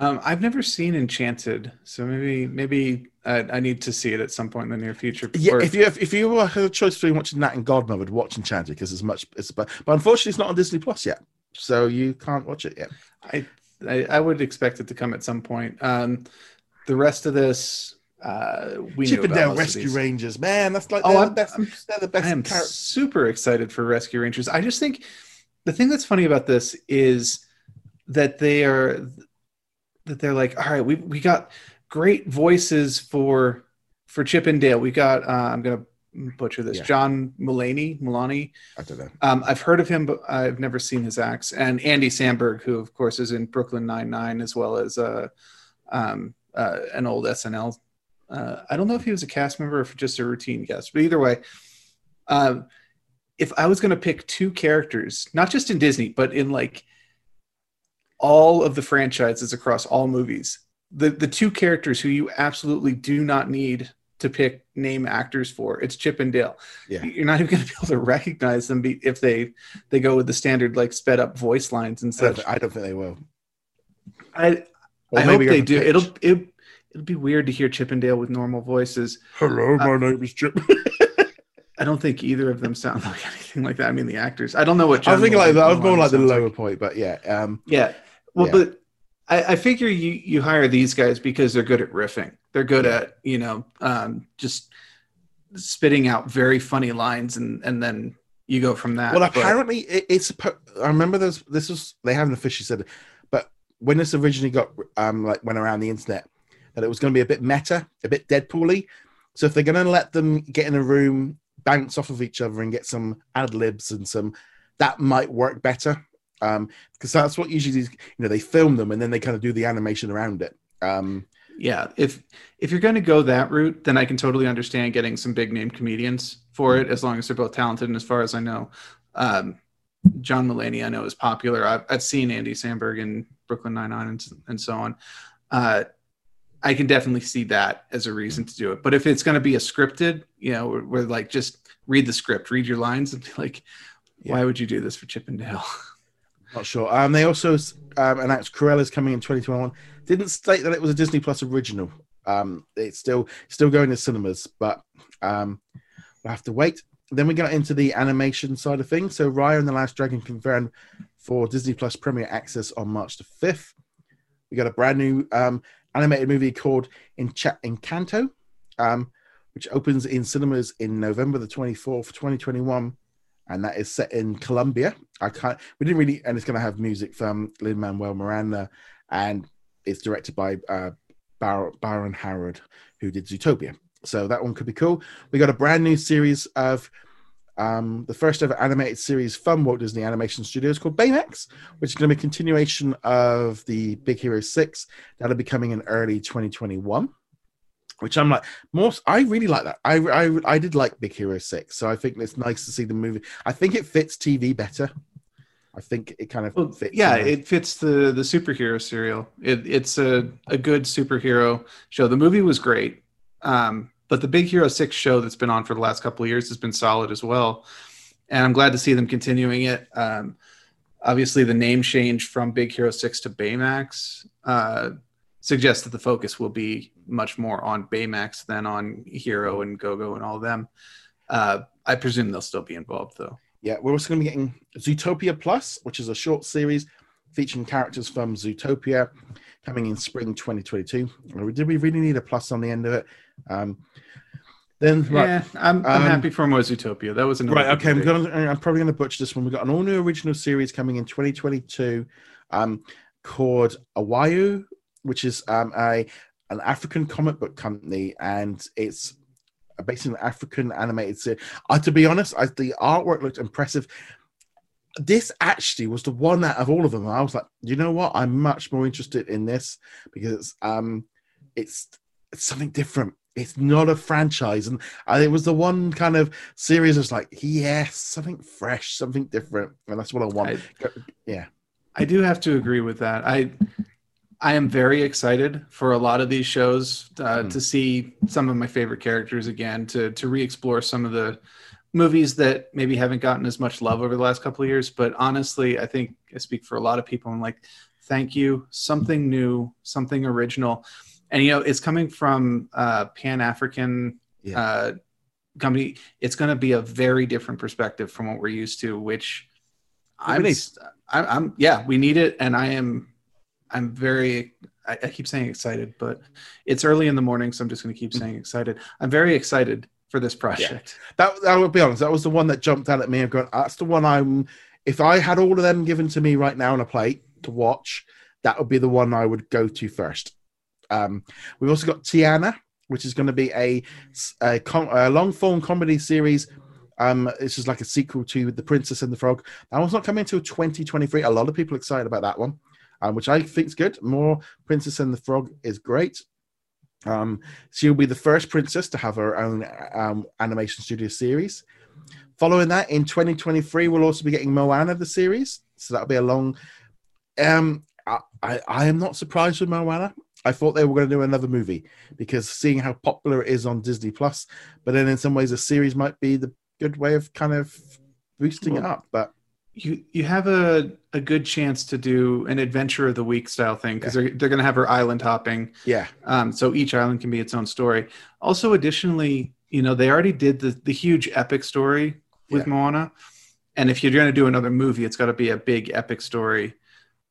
Um, I've never seen Enchanted, so maybe maybe I, I need to see it at some point in the near future. Yeah, if you have, if you had a choice between watching that and Godmother, watch Enchanted because it's much. It's but, but unfortunately, it's not on Disney Plus yet, so you can't watch it yet. I, I I would expect it to come at some point. Um, the rest of this, uh, we knew about Chip 'n Dale most Rescue these. Rangers, man, that's like Oh, they're, I'm- the best. I'm- they're the I am super excited for Rescue Rangers. I just think the thing that's funny about this is that they are that they're like, all right, we we got great voices for for Chip and Dale. We got uh, I'm gonna butcher this, Yeah. John Mulaney, Mulaney. I don't know. Um, I've heard of him, but I've never seen his acts. And Andy Samberg, who of course is in Brooklyn Nine Nine, as well as uh, um, uh, an old SNL. Uh, I don't know if he was a cast member or just a routine guest, but either way, um, if I was going to pick two characters, not just in Disney, but in like all of the franchises across all movies, the the two characters who you absolutely do not need to pick name actors for, it's Chip and Dale Yeah. you're not even going to be able to recognize them be, if they they go with the standard like sped up voice lines and I don't, such. I don't think they will. I Or I hope they do. pitch. It'll it, it'll be weird to hear Chip 'n Dale with normal voices. Hello, my name is Chip. I don't think either of them sound (laughs) like anything like that. I mean, the actors. I don't know what. I was thinking like that. I was more like the lower point, but yeah. Um, Yeah. Well, Yeah. but I, I figure you you hire these guys because they're good at riffing. They're good at you know um, just spitting out very funny lines, and and then you go from that. well, But- apparently it, it's. I remember this. This was they haven't officially said it, but when this originally got um like went around the internet, that it was going to be a bit meta, a bit Deadpool-y. So if they're going to let them get in a room, bounce off of each other, and get some ad libs and some, that might work better. Um, because that's what usually these, you know, they film them and then they kind of do the animation around it. Um, yeah if if you're going to go that route then i can totally understand getting some big name comedians for it as long as they're both talented and as far as i know um, john Mulaney i know is popular. I've, I've seen andy samberg in brooklyn nine-nine and, and so on. Uh, i can definitely see that as a reason to do it. But if it's going to be a scripted you know where, where like just read the script read your lines and be like why would you do this for chip and dale (laughs) Not sure. Um, they also um, announced Cruella's coming in 2021. Didn't state that it was a Disney Plus original. Um, it's still still going to cinemas, but um, we'll have to wait. Then we got into the animation side of things. So Raya and the Last Dragon confirmed for Disney Plus Premier Access on March the 5th. We got a brand new um, animated movie called Encha- Encanto, um, which opens in cinemas in November the 24th, 2021 and that is set in Colombia. I can't. We didn't really, and it's going to have music from Lin Manuel Miranda, and it's directed by uh, Bar- Baron Howard, who did Zootopia. So that one could be cool. We got a brand new series of um, the first ever animated series from Walt Disney Animation Studios called Baymax, which is going to be a continuation of the Big Hero 6. That'll be coming in early 2021. Which I'm like, most I really like that. I, I I did like Big Hero 6, so I think it's nice to see the movie. I think it fits TV better. I think it kind of Well, fits. yeah, the- it fits the the superhero serial. It, it's a, a good superhero show. The movie was great, um, but the Big Hero Six show that's been on for the last couple of years has been solid as well. And I'm glad to see them continuing it. Um, obviously, the name change from Big Hero Six to Baymax uh, suggests that the focus will be much more on Baymax than on Hero and Gogo and all of them. Uh, I presume they'll still be involved though. Yeah, we're also going to be getting Zootopia Plus, which is a short series featuring characters from Zootopia, coming in spring 2022. Uh, Did we really need a plus on the end of it? Um, then right, Yeah, I'm, I'm Um, happy for more Zootopia. That was right, okay. I'm to I'm probably going to butcher this one. We've got an all-new original series coming in 2022, um, called Awayu, which is um, a an African comic book company, and it's basically an African animated series. Uh, to be honest, I, the artwork looked impressive. This actually was the one out of all of them. I was like, you know what? I'm much more interested in this because um, it's it's something different. It's not a franchise, and I, it was the one kind of series that's like, yes, something fresh, something different, and that's what I want. yeah, I do have to agree with that. I I am very excited for a lot of these shows uh, Mm. to see some of my favorite characters again, to to re-explore some of the movies that maybe haven't gotten as much love over the last couple of years. But honestly, I think I speak for a lot of people. I'm like, thank you, something new, something original, and you know, it's coming from uh, Pan African. Yeah. Uh, company it's going to be a very different perspective from what we're used to which I'm. I'm, I'm yeah we need it and i am i'm very I, I keep saying excited but it's early in the morning so i'm just going to keep saying excited i'm very excited for this project that I will be honest, that was the one that jumped out at me. and going, that's the one I'm. If I had all of them given to me right now on a plate to watch, that would be the one I would go to first. Um, we've also got Tiana, which is going to be a, a, com- a long form comedy series. Um, it's just like a sequel to The Princess and the Frog. That one's not coming until 2023. A lot of people excited about that one, um, which I think is good. More Princess and the Frog is great. Um, she'll be the first princess to have her own um, animation studio series. Following that, in 2023, we'll also be getting Moana the series. So that'll be a long. Um, I, I, I am not surprised with Moana. I thought they were going to do another movie because seeing how popular it is on Disney Plus, but then in some ways a series might be the good way of kind of boosting it up. But you you have a, a good chance to do an adventure of the week style thing because they're, they're going to have her island hopping yeah, Um, so each island can be its own story. Also, additionally, you know, they already did the, the huge epic story with Yeah. Moana. And if you're going to do another movie, it's got to be a big epic story.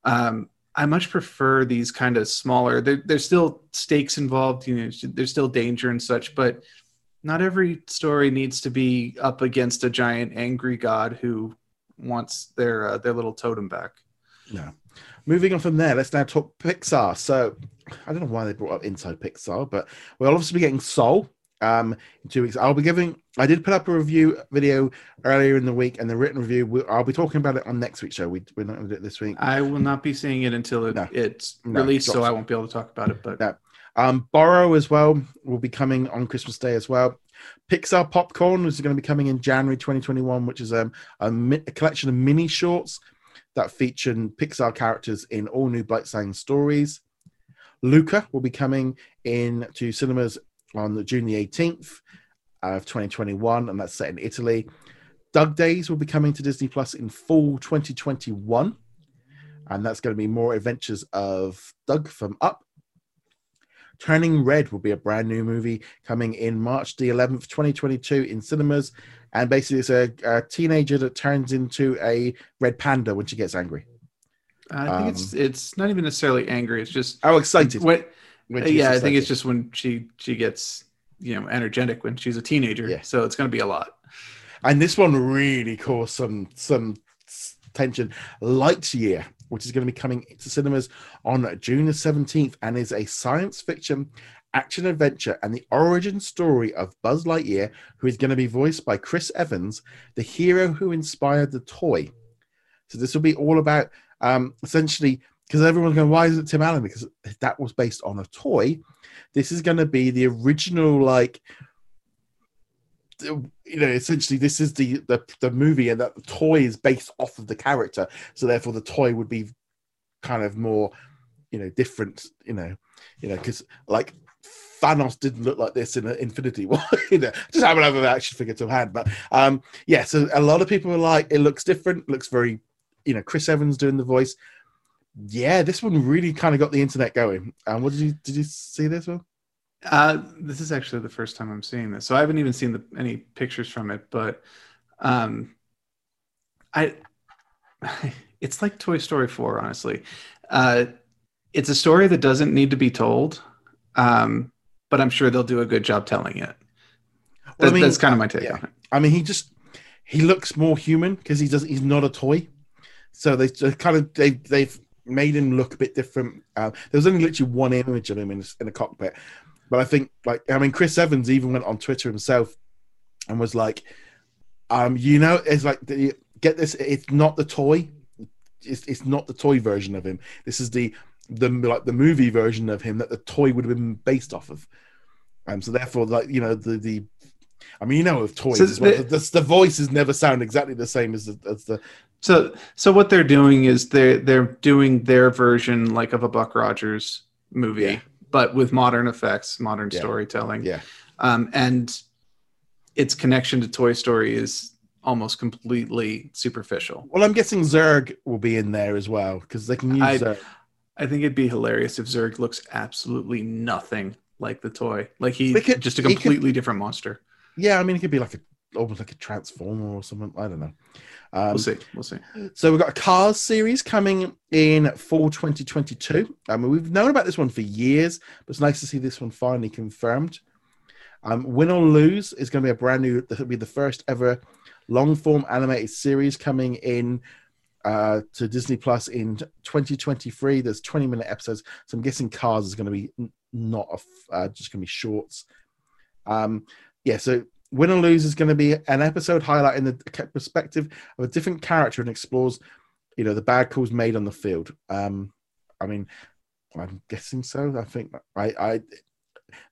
Um, I much prefer these kind of smaller, there, there's still stakes involved, you know, there's still danger and such, but not every story needs to be up against a giant angry god who wants their uh, their little totem back. no. Moving on from there, let's now talk Pixar. So I don't know why they brought up Inside Pixar, but we'll obviously be getting Soul um, in two weeks. I'll be giving, I did put up a review video earlier in the week, and the written review, we, I'll be talking about it on next week's show. We, we're not going to do it this week. I will not be seeing it until it, No. it's No, released, so. I won't be able to talk about it. But No. Um, Burrow as well will be coming on Christmas Day as well. Pixar Popcorn is going to be coming in January 2021, which is um, a, a collection of mini shorts that feature Pixar characters in all new Blight stories. Luca will be coming in to cinemas on the June the 18th of 2021, and that's set in Italy. Dug Days will be coming to Disney Plus in fall 2021, and that's going to be more adventures of Dug from Up. Turning Red will be a brand new movie coming in March the 11th, 2022 in cinemas. And basically, it's a, a teenager that turns into a red panda when she gets angry. I think it's um, it's not even necessarily angry. It's just Oh, excited. when, when yeah, I think it's just when she she gets you know energetic when she's a teenager. Yeah. So it's going to be a lot. And this one really caused some some tension. Lightyear, which is going to be coming to cinemas on June the 17th and is a science fiction action adventure and the origin story of Buzz Lightyear, who is going to be voiced by Chris Evans, the hero who inspired the toy. So this will be all about um, essentially because everyone's going, why is it Tim Allen? Because that was based on a toy. This is going to be the original, like, you know, essentially this is the, the the movie, and that the toy is based off of the character. So therefore, the toy would be kind of more, you know, different. You know, you know, because like Thanos didn't look like this in Infinity War. (laughs) you know, just haven't have an action figure to hand. But um, yeah, so a lot of people are like, it looks different, looks very, you know, Chris Evans doing the voice. Yeah, this one really kind of got the internet going. Um, what did you did you see this one? Uh, this is actually the first time I'm seeing this, so I haven't even seen the, any pictures from it. But um, I, (laughs) it's like Toy Story 4, honestly. Uh, it's a story that doesn't need to be told, um, but I'm sure they'll do a good job telling it. That, well, I mean, that's kind of my take yeah. on it. I mean, he just he looks more human because he does he's not a toy. So they kind of they they've made him look a bit different. Uh, there was only literally one image of him in, in a cockpit, but I think, like, I mean, Chris Evans even went on Twitter himself and was like, um, you know, it's like, get this, it's not the toy. It's, it's not the toy version of him. This is the the like the movie version of him that the toy would have been based off of. Um, so therefore, like you know, the the I mean, you know, with toys, so well, the, the, the, voices never sound exactly the same as the, as the. So, so what they're doing is they're they're doing their version like of a Buck Rogers movie, yeah but with modern effects, modern yeah. storytelling. Yeah. Um, and its connection to Toy Story is almost completely superficial. Well, I'm guessing Zurg will be in there as well because they can use. I, Zurg. I think it'd be hilarious if Zurg looks absolutely nothing like the toy. Like he's could, just a completely could, different monster. Yeah, I mean, it could be like a almost like a transformer or something. I don't know. Um, we'll see. We'll see. So we've got a Cars series coming in fall 2022. I mean, we've known about this one for years, but it's nice to see this one finally confirmed. Um, Win or Lose is going to be a brand new. This will be the first ever long form animated series coming in uh, to Disney Plus in 2023. There's 20 minute episodes, so I'm guessing Cars is going to be not a, uh, just going to be shorts. Um, yeah, so Win or Lose is going to be an episode highlighting the perspective of a different character and explores, you know, the bad calls made on the field. Um, I mean, I'm guessing so. I think I, I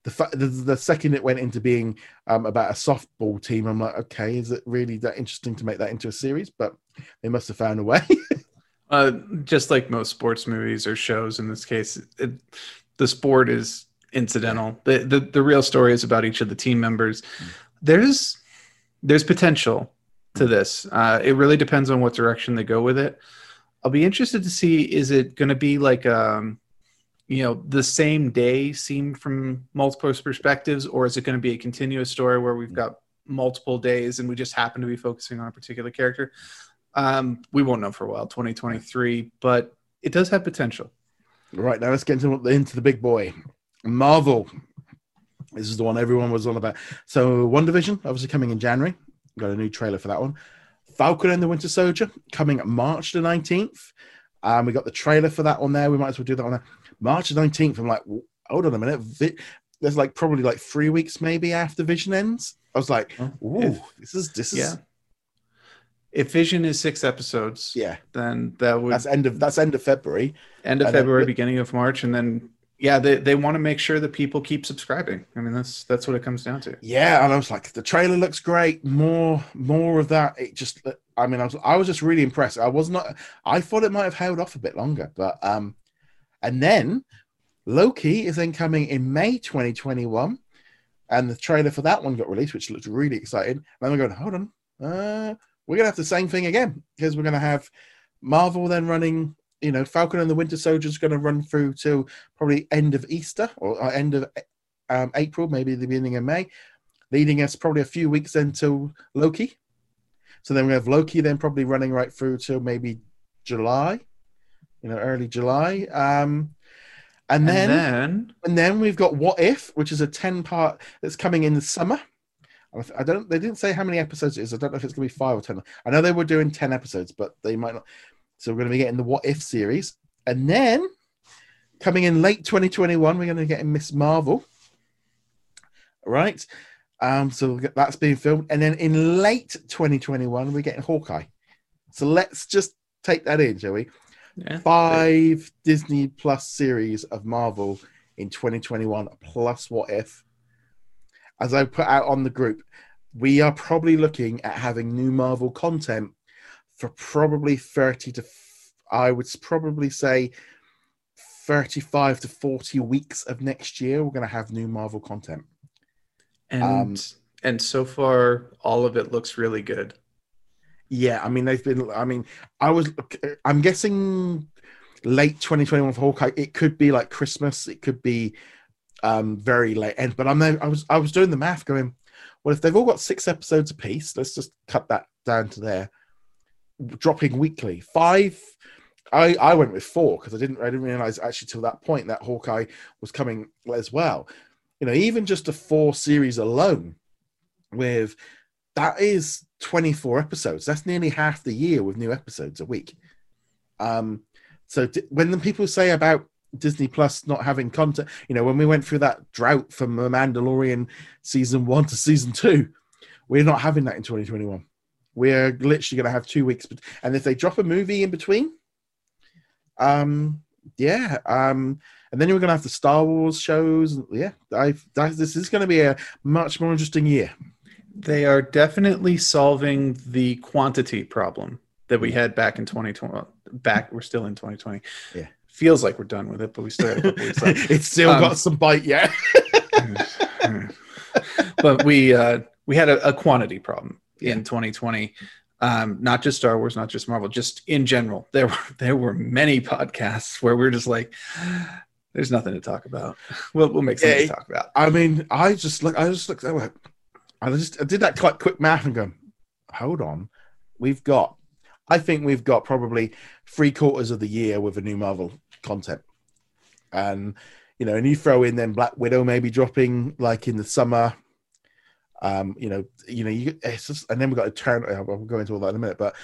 the, the, the second it went into being um, about a softball team, I'm like, okay, is it really that interesting to make that into a series? But they must have found a way. (laughs) uh, just like most sports movies or shows, in this case, it, the sport is incidental. The, the the real story is about each of the team members. Mm there's there's potential to this. Uh, it really depends on what direction they go with it. I'll be interested to see is it going to be like um, you know the same day seen from multiple perspectives, or is it going to be a continuous story where we've got multiple days and we just happen to be focusing on a particular character? Um, we won't know for a while, 2023, but it does have potential. Right now, let's get into, into the big boy. Marvel this is the one everyone was on about. So, WandaVision, obviously coming in January. Got a new trailer for that one. Falcon and the Winter Soldier coming March the 19th. Um, we got the trailer for that one there. We might as well do that on there. March the 19th. I'm like, hold on a minute. There's like probably like three weeks maybe after Vision ends. I was like, ooh, if, this is this is yeah. If Vision is six episodes, yeah, then that would that's end of that's end of February, end of February, then, beginning of March, and then yeah, they, they want to make sure that people keep subscribing. I mean, that's that's what it comes down to. Yeah, and I was like, the trailer looks great. More more of that. It just, I mean, I was I was just really impressed. I was not. I thought it might have held off a bit longer, but um, and then Loki is then coming in May 2021, and the trailer for that one got released, which looks really exciting. And then we're going, hold on, uh, we're gonna have the same thing again because we're gonna have Marvel then running you know, Falcon and the Winter Soldier is going to run through till probably end of Easter or end of um, April, maybe the beginning of May, leading us probably a few weeks until Loki. So then we have Loki then probably running right through till maybe July, you know, early July. Um, and, and then, then, and then we've got What If, which is a ten part that's coming in the summer. I don't. They didn't say how many episodes it is. I don't know if it's going to be five or ten. I know they were doing ten episodes, but they might not. So we're going to be getting the What If series. And then coming in late 2021, we're going to get Miss Marvel. right? Um, so that's being filmed, and then in late 2021 we're getting Hawkeye. So let's just take that in, shall we? Yeah. Five Disney Plus series of Marvel in 2021 plus What If. As I put out on the group, we are probably looking at having new Marvel content for probably 30 to, I would probably say 35 to 40 weeks of next year. We're going to have new Marvel content. And Um, and so far, all of it looks really good. Yeah, I mean they've been. I mean, I was. I'm guessing late 2021 for Hawkeye. It could be like Christmas. It could be um very late end. But I'm. I was. I was doing the math, going, well, if they've all got six episodes apiece, let's just cut that down to there. Dropping weekly, five. I I went with four because I didn't. I didn't realize actually till that point that Hawkeye was coming as well. You know, even just a four series alone, with that is 24 episodes. That's nearly half the year with new episodes a week. Um, so d- when the people say about Disney Plus not having content, you know, when we went through that drought from The Mandalorian season one to season two, we're not having that in 2021. We're literally going to have two weeks, and if they drop a movie in between, um, yeah, um, and then we're going to have the Star Wars shows. Yeah, I, this is going to be a much more interesting year. They are definitely solving the quantity problem that we had back in 2020. Back, we're still in 2020. Yeah. Feels like we're done with it, but we still have a couple weeks left. (laughs) it's still Um, got some bite yet. (laughs) but we uh, we had a, a quantity problem Yeah. in 2020. Um, not just Star Wars, not just Marvel, just in general. (laughs) There were there were many podcasts where we're just like, (sighs) there's nothing to talk about. (laughs) We'll we'll make something Yeah. to talk about. I mean, I just look. I just looked. I went- I just I did that quite quick math and go, hold on, we've got. I think we've got probably three quarters of the year with a new Marvel content, and you know, and you throw in then Black Widow maybe dropping like in the summer. Um, you know, you know, you it's just, and then we've got to turn. I'll go into all that in a minute, but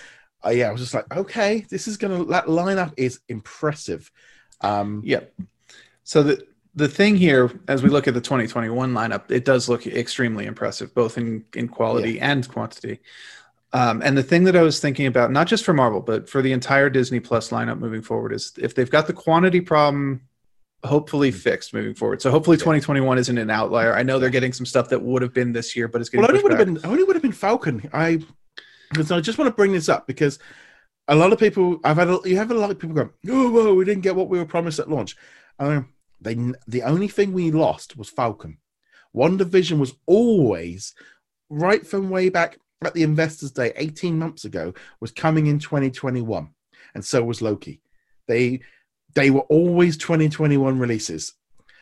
uh, yeah, I was just like, okay, this is gonna that lineup is impressive. Um, Yep. So the the thing here, as we look at the 2021 lineup, it does look extremely impressive, both in in quality and quantity. Um, and the thing that I was thinking about, not just for Marvel, but for the entire Disney Plus lineup moving forward, is if they've got the quantity problem hopefully fixed moving forward. So hopefully 2021 isn't an outlier. I know they're getting some stuff that would have been this year, but it's getting Well, only would have been only would have been Falcon. I because I just want to bring this up because a lot of people I've had a, you have a lot of people go, oh, whoa, we didn't get what we were promised at launch. Um, they the only thing we lost was Falcon. WandaVision was always right from way back at the Investors Day 18 months ago was coming in 2021, and so was Loki. They they were always 2021 releases.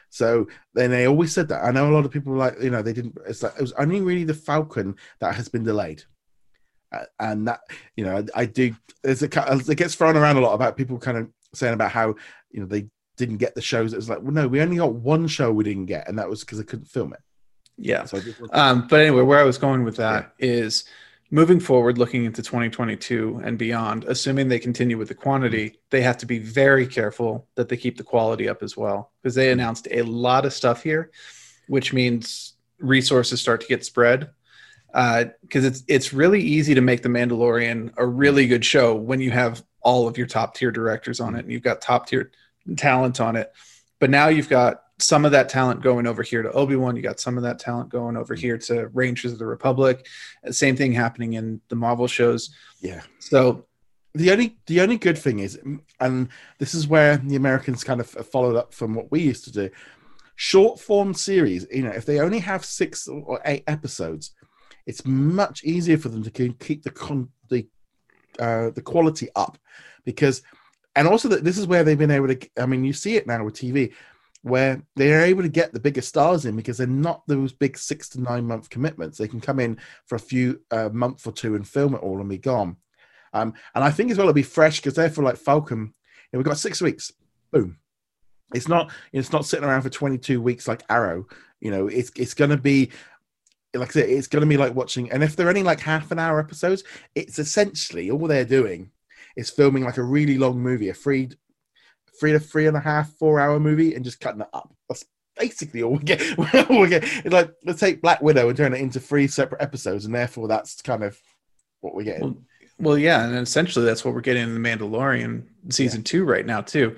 So then they always said that. I know a lot of people like, you know, they didn't. It's like it was only really the Falcon that has been delayed, uh, and that you know, I, I do. There's a it gets thrown around a lot about people kind of saying about how you know they didn't get the shows. It was like, well, no, we only got one show we didn't get, and that was because they couldn't film it. Yeah. So I just Um, but anyway, where I was going with that is moving forward, looking into 2022 and beyond, assuming they continue with the quantity, they have to be very careful that they keep the quality up as well. Because they announced a lot of stuff here, which means resources start to get spread. Uh, because it's it's really easy to make the Mandalorian a really good show when you have all of your top tier directors on it and you've got top tier talent on it. But now you've got some of that talent going over here to Obi Wan. You got some of that talent going over here to Rangers of the Republic. Same thing happening in the Marvel shows. yeah. So the only the only good thing is, and this is where the Americans kind of followed up from what we used to do. Short form series, you know, if they only have six or eight episodes, it's much easier for them to keep the con the uh, the quality up because, and also that this is where they've been able to. I mean, you see it now with TV, where they are able to get the bigger stars in because they're not those big six to nine month commitments. They can come in for a few uh, month or two and film it all and be gone. Um, and I think as well it'll be fresh because therefore, like Falcon, you know, we've got six weeks. Boom. It's not it's not sitting around for 22 weeks like Arrow. You know, it's it's gonna be like I said, it's gonna be like watching, and if they're only like half an hour episodes, it's essentially all they're doing is filming like a really long movie, a three three to three and a half, four hour movie, and just cutting it up. That's basically all we get. (laughs) all we get. It's like let's take Black Widow and turn it into three separate episodes, and therefore that's kind of what we're getting. Well, well, yeah, and essentially that's what we're getting in the Mandalorian season two right now too.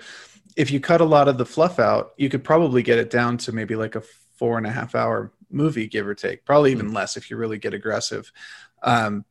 If you cut a lot of the fluff out, you could probably get it down to maybe like a four and a half hour movie, give or take. Probably even Mm. less if you really get aggressive. Um,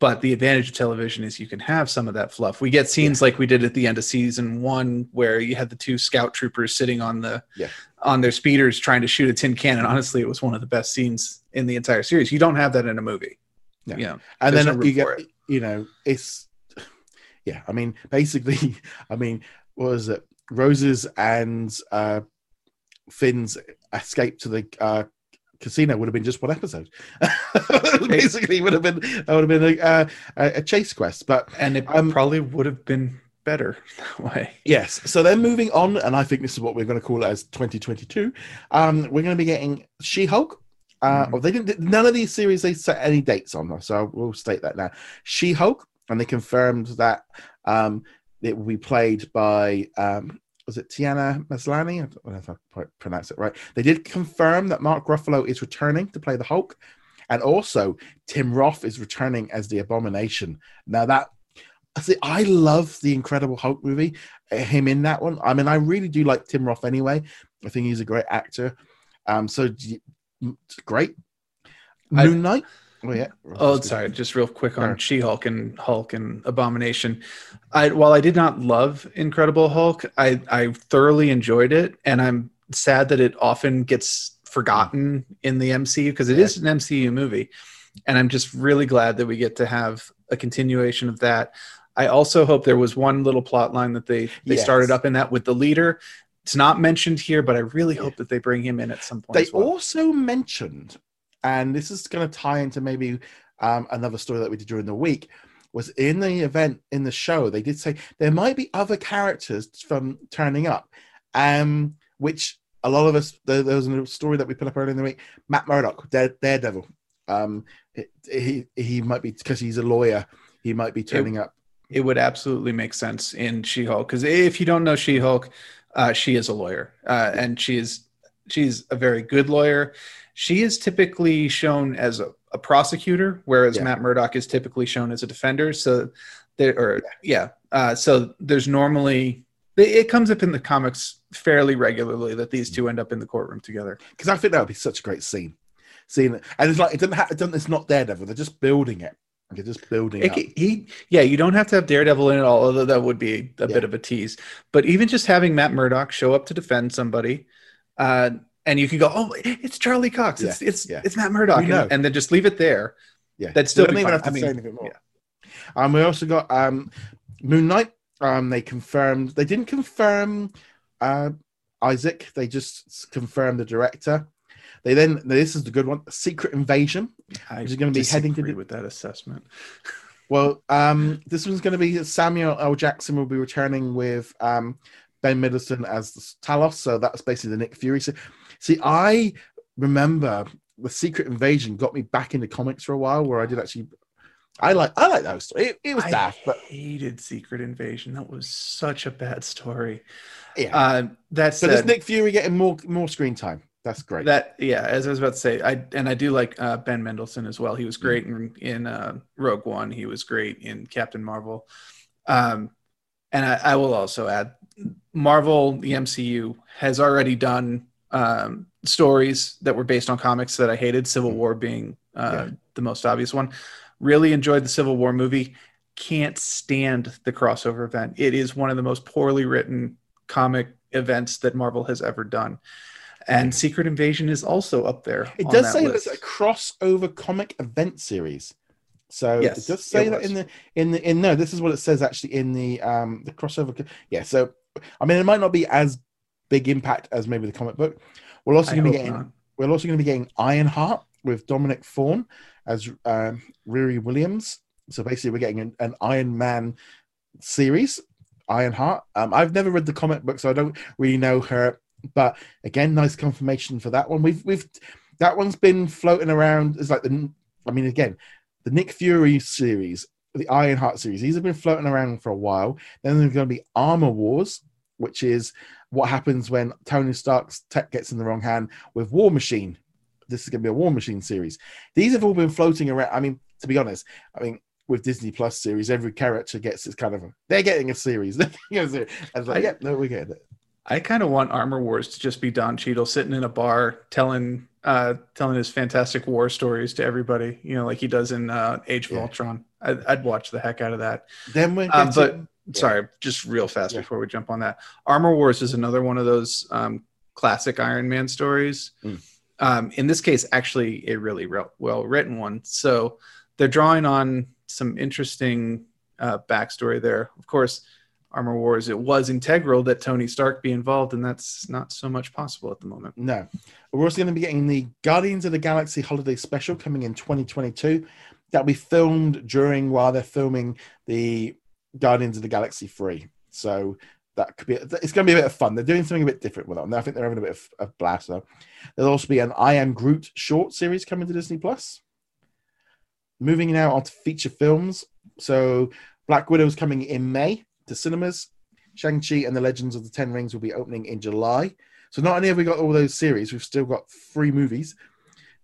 but the advantage of television is you can have some of that fluff. We get scenes like we did at the end of season one, where you had the two scout troopers sitting on the Yeah. on their speeders trying to shoot a tin can. And honestly, it was one of the best scenes in the entire series. You don't have that in a movie. Yeah. You know, and then no you get it. you know it's (sighs) yeah i mean basically (laughs) i mean what was it roses and uh finn's escape to the uh casino would have been just one episode (laughs) (laughs) basically would have been that would have been a, uh, a, a chase quest but and it Um, probably would have been better (laughs) that way. Yes. So then moving on, and I think this is what we're going to call it as 2022. Um, we're going to be getting She-Hulk. Uh, Mhm. or they didn't. None of these series they set any dates on, so we'll state that now. She-Hulk, and they confirmed that um, it will be played by um, was it Tiana Maslany? I don't know if I quite pronounce it right. They did confirm that Mark Ruffalo is returning to play the Hulk, and also Tim Roth is returning as the Abomination. Now that I see, I love the Incredible Hulk movie. uh, Him in that one. I mean, I really do like Tim Roth anyway. I think he's a great actor. Um, so great. I- Moon Knight. Oh yeah. Oh, sorry. Just real quick on. She-Hulk and Hulk and Abomination. I while I did not love Incredible Hulk, I I thoroughly enjoyed it, and I'm sad that it often gets forgotten in the MCU because it Yeah. is an MCU movie, and I'm just really glad that we get to have a continuation of that. I also hope there was one little plot line that they they Yes. started up in that with the leader. It's not mentioned here, but I really hope that they bring him in at some point. They well. also mentioned, and this is going to tie into maybe um, another story that we did during the week. Was in the event in the show, they did say there might be other characters from turning up, um, which a lot of us there, there was a story that we put up earlier in the week. Matt Murdock, Dare, Daredevil, um, it- he he might be because he's a lawyer. He might be turning up. it would absolutely make sense in She-Hulk because if you don't know She-Hulk, uh, she is a lawyer, uh, and she is she's a very good lawyer. She is typically shown as a, a prosecutor, whereas Yeah. Matt Murdock is typically shown as a defender. So there, or yeah, uh, so there's normally it comes up in the comics fairly regularly that these two end up in the courtroom together. because I think that would be such a great scene. Seeing it, and it's like it doesn't have, it doesn't, it's not Daredevil. They're just building it. They're just building It, he, yeah, you don't have to have Daredevil in it all, although that would be a Yeah. bit of a tease. But even just having Matt Murdock show up to defend somebody, uh, and you can go, "Oh, it's Charlie Cox. It's it's yeah. it's Matt Murdock," and, and then just leave it there. Yeah, That'd still we don't even have to I mean, say anything more. Yeah. Um, we also got um, Moon Knight. Um, they confirmed. They didn't confirm uh, Isaac. They just confirmed the director. They then this is the good one. Secret Invasion. I Is it gonna be heading to disagree with that assessment. (laughs) Well, um, this one's going to be Samuel L. Jackson will be returning with um, Ben Mendelsohn as the Talos. So that's basically the Nick Fury. So, see, I remember the Secret Invasion got me back into comics for a while, where I did actually. I like I like those. It, it was I daft, but hated Secret Invasion. That was such a bad story. yeah. Uh, that so this Nick Fury getting more more screen time. That's great. That yeah, as I was about to say, I and I do like uh, Ben Mendelsohn as well. He was great in in uh, Rogue One. He was great in Captain Marvel. Um, and I, I will also add, Marvel, the MCU has already done um, stories that were based on comics that I hated. Civil War being uh, Yeah. the most obvious one. Really enjoyed the Civil War movie. Can't stand the crossover event. It is one of the most poorly written comic events that Marvel has ever done. And Secret Invasion is also up there. it does say list. it's a crossover comic event series. So Yes, it does say it that was. in the in the in no, this is what it says actually in the um the crossover. Yeah, so I mean it might not be as big impact as maybe the comic book. We're also going to be getting not. we're also going to be getting Ironheart with Dominic Thorne as um, Riri Williams. So basically, we're getting an, an Iron Man series, Ironheart. Um, I've never read the comic book, so I don't really know her. But again, nice confirmation for that one. We've we've that one's been floating around. It's like the I mean, again, the Nick Fury series, the Ironheart series. These have been floating around for a while. Then there's going to be Armor Wars, which is what happens when Tony Stark's tech gets in the wrong hand with War Machine. This is going to be a War Machine series. These have all been floating around. I mean, to be honest, I mean, with Disney Plus series, every character gets its kind of a, they're getting a series. (laughs) They're getting a series. I was like, I- yeah, no, we get it. I kind of want Armor Wars to just be Don Cheadle sitting in a bar telling uh telling his fantastic war stories to everybody, you know, like he does in uh, Age of Yeah. Ultron. I'd, I'd watch the heck out of that. Then we're Um, but getting- sorry, just real fast Yeah. before we jump on that. Armor Wars is another one of those um, classic Iron Man stories. Mm. Um, in this case, actually, a really re- well written one. So they're drawing on some interesting uh, backstory there. Of course, Armor Wars, it was integral that Tony Stark be involved, and that's not so much possible at the moment. No. We're also going to be getting the Guardians of the Galaxy Holiday Special coming in 2022. That'll be filmed during while they're filming the Guardians of the Galaxy 3. So that could be, it's going to be a bit of fun. They're doing something a bit different with it. And I think they're having a bit of a blast though. There'll also be an I Am Groot short series coming to Disney Plus. Moving now on to feature films. So Black Widow's coming in May to cinemas. Shang-Chi and the Legends of the Ten Rings will be opening in July. So not only have we got all those series, we've still got three movies.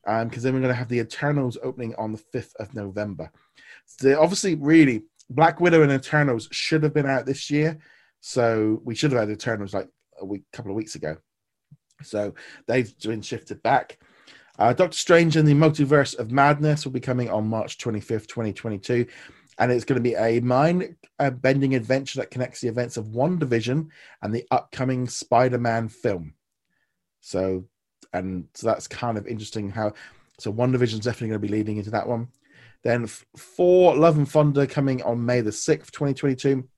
Um, because then we're going to have the Eternals opening on the 5th of November. So they- obviously, really, Black Widow and Eternals should have been out this year. So we should have had Eternals like a week, couple of weeks ago. So they've been shifted back. Uh, Doctor Strange and the Multiverse of Madness will be coming on March 25th, 2022. And it's going to be a mind uh, bending adventure that connects the events of WandaVision and the upcoming Spider Man film. So, and so that's kind of interesting how. So, WandaVision's definitely going to be leading into that one. Then, Thor Love and Thunder coming on May the 6th, 2022,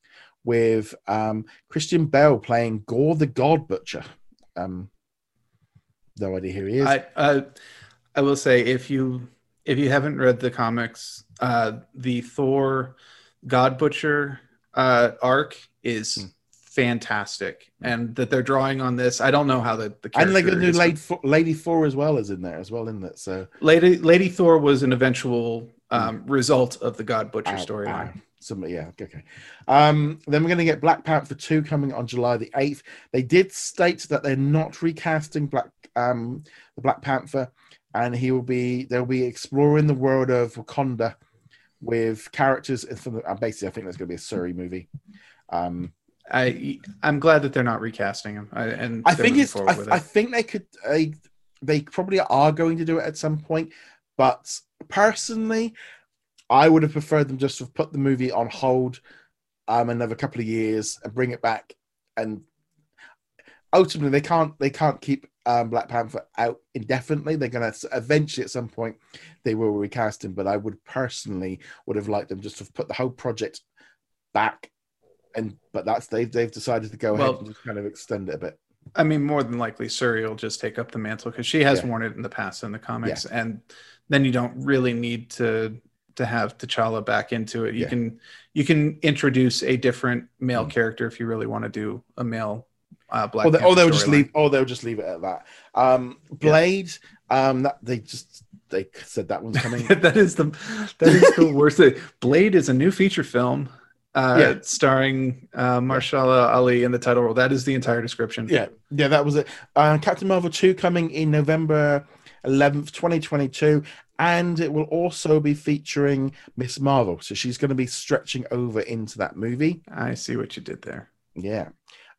with um, Christian Bale playing Gorr the God Butcher. Um, no idea who he is. I, I I will say if you if you haven't read the comics, uh, the Thor God Butcher uh, arc is Hmm. fantastic, and that they're drawing on this. I don't know how the the and they're character going to do is- Lady, Fo- Lady Thor as well is in there as well, isn't it? So Lady Lady Thor was an eventual um, result of the God Butcher Ow, storyline. ow. Somebody, yeah, okay. Um, then we're going to get Black Panther 2 coming on July the 8th. They did state that they're not recasting Black um, the Black Panther, and he will be they'll be exploring the world of Wakanda with characters from the, uh, basically I think there's going to be a Shuri movie. Um, I I'm glad that they're not recasting him. I, and I think it's I, with I think they could they, they probably are going to do it at some point, but personally, I would have preferred them just to have put the movie on hold um another couple of years and bring it back and ultimately they can't they can't keep um, Black Panther out indefinitely. They're gonna eventually at some point they will recast him, but I would personally would have liked them just to have put the whole project back. And but that's they've they've decided to go Well- ahead and just kind of extend it a bit. I mean, more than likely, Shuri will just take up the mantle because she has Yeah. worn it in the past in the comics, and then you don't really need to to have T'Challa back into it. You Yeah. can you can introduce a different male Mm. character if you really want to do a male uh, Black. or, they, or Panther they'll just storyline. leave or they'll just leave it at that um blade um that they just they said that one's coming (laughs) that is the that is the worst thing. Blade is a new feature film. Uh, Yeah. starring uh, Mahershala Ali in the title role. That is the entire description. yeah yeah that was it uh, captain marvel 2 coming in november 11th 2022 and it will also be featuring miss marvel so she's going to be stretching over into that movie I see what you did there. yeah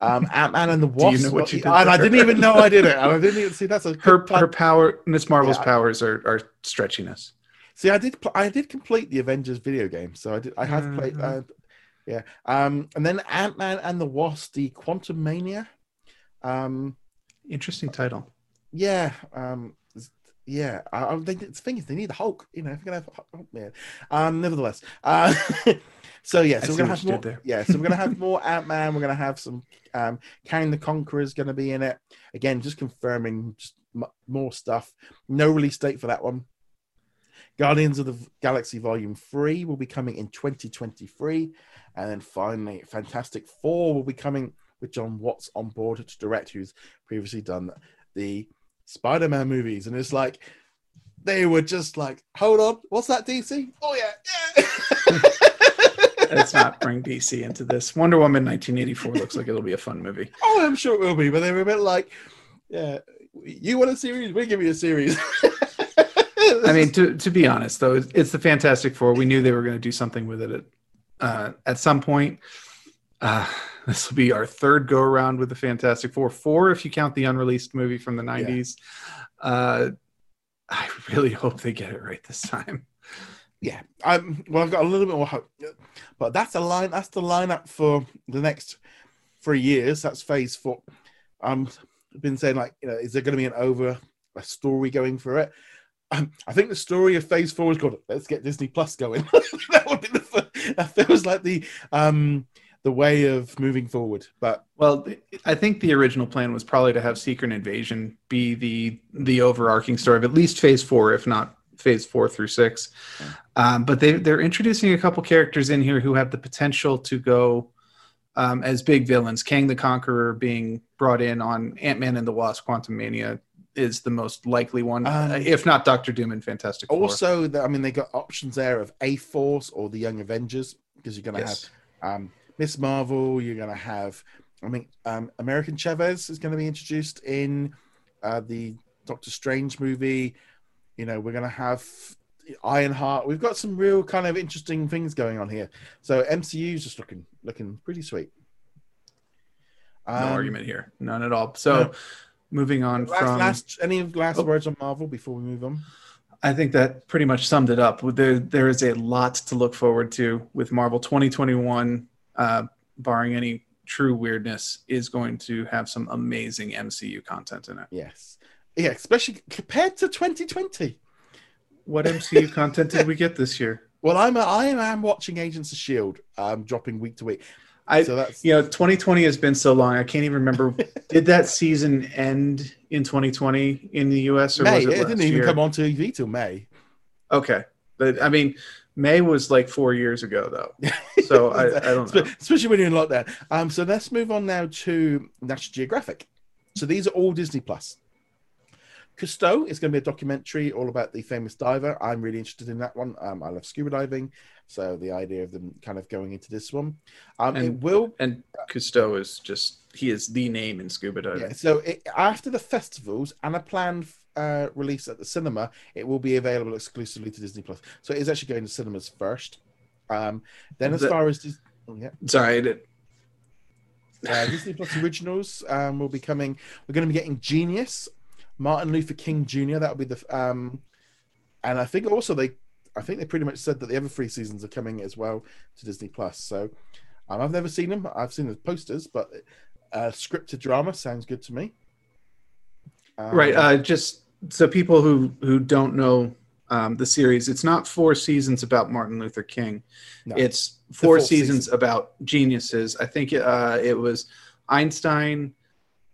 um ant-man and the (laughs) Do you know what you did and i didn't even know i did it (laughs) i didn't even see that's a Her her power, Miss Marvel's Yeah. powers are are stretchiness. See, I did. Pl- I did complete the Avengers video game, so I did. I have played. Uh, Mhm. yeah. Um, and then Ant Man and the Wasp: The Quantumania. Um, Interesting title. yeah. Um, yeah. I, I think the thing is they need the Hulk. You know, if you're gonna have Hulk, man. Um, nevertheless. Uh, (laughs) so yeah. I So we're gonna have more. Yeah. So we're gonna have (laughs) more Ant Man. We're gonna have some. Um, Kang the Conqueror is gonna be in it again. Just confirming just m- more stuff. No release date for that one. Guardians of the Galaxy Volume 3 will be coming in 2023. And then finally, Fantastic Four will be coming with Jon Watts on board to direct, who's previously done the Spider Man movies. And it's like, they were just like, hold on, what's that, DC? Oh, yeah, yeah. (laughs) let's not bring DC into this. Wonder Woman 1984 looks like it'll be a fun movie. (laughs) Oh, I'm sure it will be, but they were a bit like, yeah, you want a series? We give you a series. I mean, to to be (laughs) honest, though, it's, it's the Fantastic Four. We knew they were going to do something with it at, uh, at some point. Uh, this will be our third go around with the Fantastic Four, four if you count the unreleased movie from the 90s. Uh, I really hope they get it right this time. yeah, I'm. Well, I've got a little bit more hope, but that's a line. That's the lineup for the next three years. That's Phase Four. Um, I've been saying like, you know, is there going to be an over a story going for it? Um, I think the story of Phase Four is called "Let's get Disney Plus going." (laughs) that would be the. fir- That feels like the um the way of moving forward. But Well, I think the original plan was probably to have Secret Invasion be the the overarching story of at least Phase Four, if not Phase Four through six. Um, but they they're introducing a couple characters in here who have the potential to go um, as big villains. Kang the Conqueror being brought in on Ant Man and the Wasp: Quantumania is the most likely one, Um, if not Doctor Doom and Fantastic Four. also, the, I mean, they got options there of A Force or the Young Avengers because you're going to Yes. have um, Miss Marvel. You're going to have, I mean, um, America Chavez is going to be introduced in uh, the Doctor Strange movie. You know, we're going to have Ironheart. We've got some real kind of interesting things going on here. So MCU is just looking looking pretty sweet. no Um, argument here, none at all. So. no. Moving on Last, from last, any last Oh. words on Marvel before we move on? I think that pretty much summed it up. There, there is a lot to look forward to with Marvel 2021, uh, barring any true weirdness, is going to have some amazing MCU content in it. Yes, yeah, especially compared to 2020. What MCU (laughs) content did we get this year? Well, I'm I am watching Agents of Shield, I'm dropping week to week. I, So that's you know, 2020 has been so long. I can't even remember. (laughs) did that season end in 2020 in the US or May. was It, it, didn't even year? come on TV till May. Okay, but I mean, May was like four years ago, though. So (laughs) I, I don't know. Especially when you're in lockdown. Um, so let's move on now to National Geographic. So these are all Disney Plus. Cousteau is going to be a documentary all about the famous diver. I'm really interested in that one. Um, I love scuba diving, so the idea of them kind of going into this one. Um, it And- will And Cousteau is just he is the name in scuba diving. Yeah, so it, after the festivals and a planned uh, release at the cinema, it will be available exclusively to Disney Plus. So it is actually going to cinemas first. Um, then, as The- far as Dis- oh, yeah, Sorry, I did, uh, Disney Plus originals um, will be coming. We're going to be getting Genius, Martin Luther King Jr. That will be the, um, and I think also they, I think they pretty much said that the other three seasons are coming as well to Disney Plus. So um, I've never seen them. I've seen the posters, but uh, scripted drama sounds good to me. Um, right. Uh, just so people who who don't know um, the series, it's not four seasons about Martin Luther King. No. It's four seasons season. about geniuses. I think uh, it was Einstein.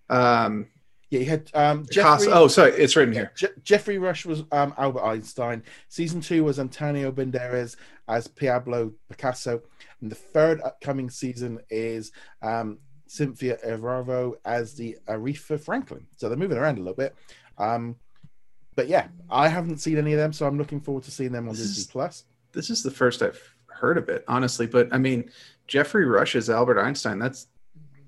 Um, Yeah, you had um, Jeffrey. oh, sorry, it's written here. Je- Geoffrey Rush was um, Albert Einstein. Season two was Antonio Banderas as Pablo Picasso, and the third upcoming season is um, Cynthia Erivo as the Aretha Franklin. So they're moving around a little bit. Um, but yeah, I haven't seen any of them, so I'm looking forward to seeing them on This is- Disney Plus. This is the first I've heard of it, honestly. But I mean, Geoffrey Rush is Albert Einstein. That's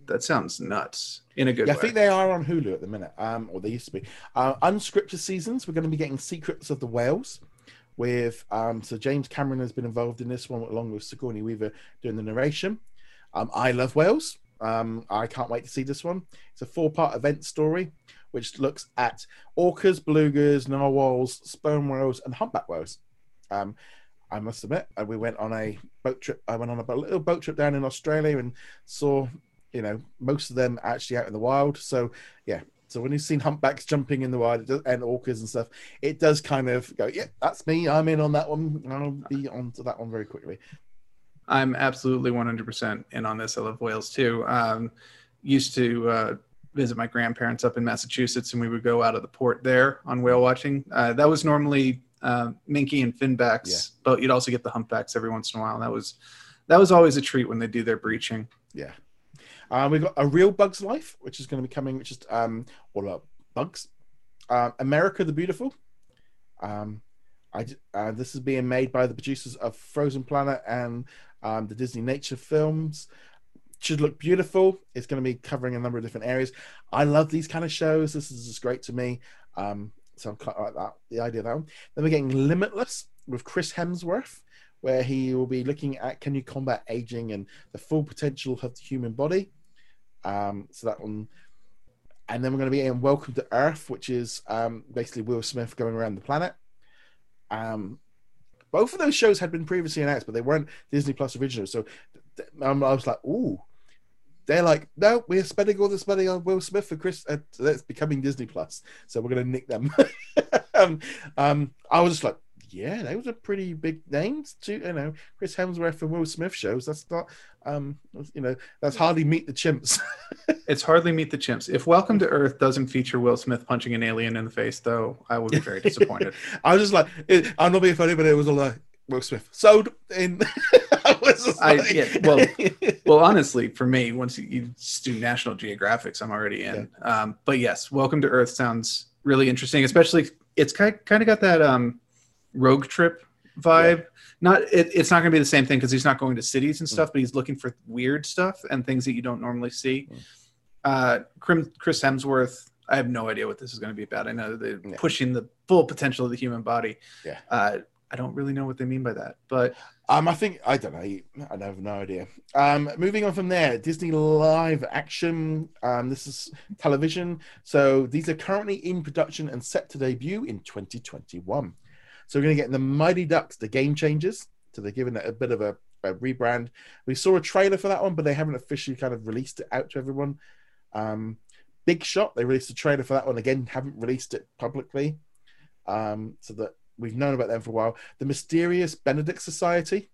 that sounds nuts in a good Yeah, I think they are on Hulu at the minute, um, or they used to be. Uh, unscripted seasons, we're going to be getting Secrets of the Whales with, um, so James Cameron has been involved in this one along with Sigourney Weaver doing the narration. Um, I love whales. Um, I can't wait to see this one. It's a four part event story which looks at orcas, belugas, narwhals, sperm whales, and humpback whales. Um, I must admit, uh, we went on a boat trip. I went on a little boat trip down in Australia and saw, you know, most of them actually out in the wild. So yeah, so when you've seen humpbacks jumping in the wild and orcas and stuff, it does kind of go, yeah, that's me. I'm in on that one. I'll be on to that one very quickly. I'm absolutely 100% in on this. I love whales too. Um, used to uh, visit my grandparents up in Massachusetts, and we would go out of the port there on whale watching. Uh, that was normally uh, minke and finbacks, Yeah. but you'd also get the humpbacks every once in a while. That was that was always a treat when they do their breaching. Yeah. Uh, we've got a real Bugs Life, which is going to be coming, which is um, all about bugs. Um, America the Beautiful. Um, I uh, this is being made by the producers of Frozen Planet and um, the Disney Nature films. Should look beautiful. It's going to be covering a number of different areas. I love these kind of shows. This is just great to me. Um, so I'm quite like that. The idea of that one. Then we're getting Limitless with Chris Hemsworth, where he will be looking at can you combat aging and the full potential of the human body. Um, so that one and then we're going to be in Welcome to Earth, which is um, basically Will Smith going around the planet. Um, both of those shows had been previously announced, but they weren't Disney Plus originals. So I was like, "Ooh." They're like, no, we're spending all this money on Will Smith for Chris. Uh, that's becoming Disney Plus, so we're going to nick them. (laughs) um, um, I was just like, yeah, those are pretty big names. To you know, Chris Hemsworth and Will Smith shows. That's not, um, you know, that's hardly meet the chimps. (laughs) it's hardly meet the chimps. If Welcome to Earth doesn't feature Will Smith punching an alien in the face, though, I would be very (laughs) disappointed. I was just like, it, I'm not being funny, but it was a like Will Smith sold in. (laughs) I was I, like... yeah, well, (laughs) well, honestly, for me, once you, you do National Geographics, I'm already in. Yeah. Um, but yes, Welcome to Earth sounds really interesting, especially it's kind kind of got that um rogue trip vibe. Yeah. Not it, it's not going to be the same thing because he's not going to cities and mm. stuff, mm. but he's looking for weird stuff and things that you don't normally see. Mm. Uh, Chris Hemsworth. I have no idea what this is going to be about. I know they're yeah. pushing the full potential of the human body. Yeah. Uh, I don't really know what they mean by that, but um, I think I don't know. I have no idea. Um, moving on from there, Disney live action. Um, this is television, so these are currently in production and set to debut in 2021. So we're going to get the Mighty Ducks, the Game Changers. So they're giving it a bit of a, a, rebrand. We saw a trailer for that one, but they haven't officially kind of released it out to everyone. Um, Big Shot, they released a trailer for that one again, haven't released it publicly. Um, so that we've known about them for a while. The Mysterious Benedict Society,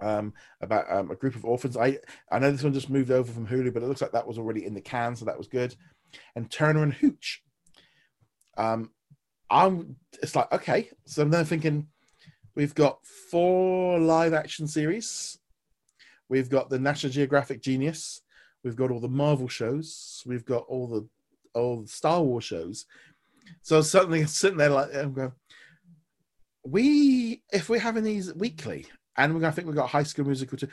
um, about um, a group of orphans. I I know this one just moved over from Hulu, but it looks like that was already in the can, so that was good. And Turner and Hooch. Um, I'm it's like okay, so I'm then thinking we've got four live action series, we've got the National Geographic Genius, we've got all the Marvel shows, we've got all the all the Star Wars shows. So suddenly (laughs) sitting there like I'm going, we if we're having these weekly, and we're gonna think we've got High School Musical too.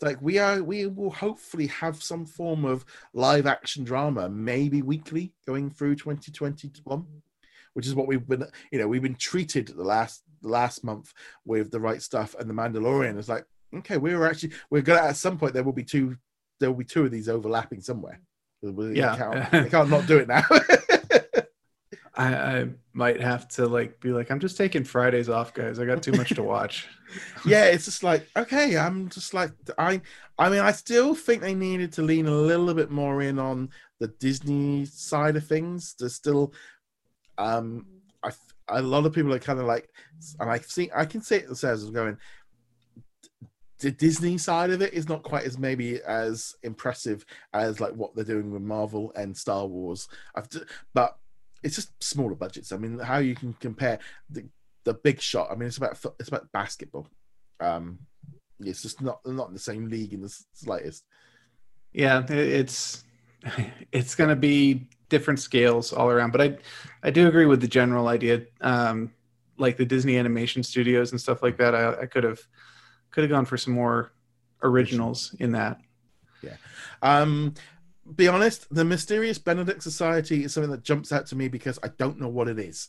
Like we are, we will hopefully have some form of live action drama, maybe weekly, going through 2021 which is what we've been, you know, we've been treated the last the last month with the right stuff and the Mandalorian. It's like, okay, we were actually we're gonna at some point there will be two there will be two of these overlapping somewhere. Yeah, can't, (laughs) can't not do it now. (laughs) I, I, might have to like be like, I'm just taking Fridays off, guys. I got too much to (laughs) watch. yeah, it's just like, okay, I'm just like, I, I mean, I still think they needed to lean a little bit more in on the Disney side of things. There's still um, I, a lot of people are kind of like, and I see, I can see it says as going, the Disney side of it is not quite as maybe as impressive as like what they're doing with Marvel and Star Wars. I've, but it's just smaller budgets. I mean, how you can compare the the big shot? I mean, it's about it's about basketball. Um, it's just not not in the same league in the slightest. Yeah, it's (laughs) it's going to be different scales all around. But I I do agree with the general idea. Um, like the Disney animation studios and stuff like that. I, I could have could have gone for some more originals in that. Yeah. Um, be honest, the Mysterious Benedict Society is something that jumps out to me because I don't know what it is.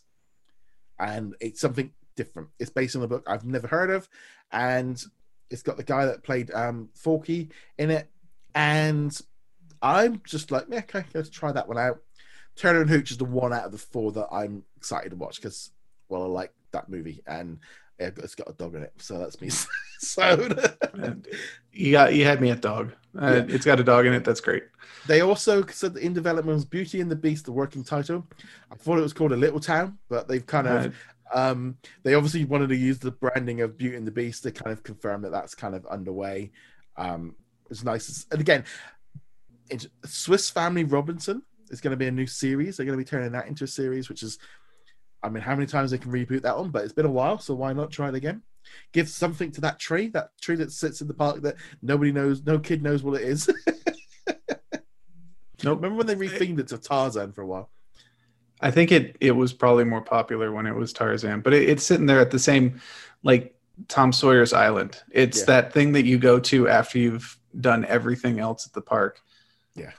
And it's something different. It's based on a book I've never heard of. And it's got the guy that played um, Forky in it. And I'm just like, yeah, okay, let's try that one out. Turner and Hooch is the one out of the four that I'm excited to watch because, well, I like that movie and it's got a dog in it, so that's me. (laughs) (laughs) so (laughs) you got you had me at dog. Uh, yeah. It's got a dog in it. That's great. They also said in development was Beauty and the Beast, the working title. I thought it was called a Little Town, but they've kind of um, they obviously wanted to use the branding of Beauty and the Beast to kind of confirm that that's kind of underway. Um, it's nice, and again, Swiss Family Robinson is going to be a new series. They're going to be turning that into a series, which is, I mean, how many times they can reboot that one? But it's been a while, so why not try it again? Give something to that tree, that tree that sits in the park that nobody knows, no kid knows what it is. (laughs) nope. Remember when they rethemed it to Tarzan for a while? I think it it was probably more popular when it was Tarzan, but it, it's sitting there at the same like Tom Sawyer's Island. It's Yeah. that thing that you go to after you've done everything else at the park. Yeah.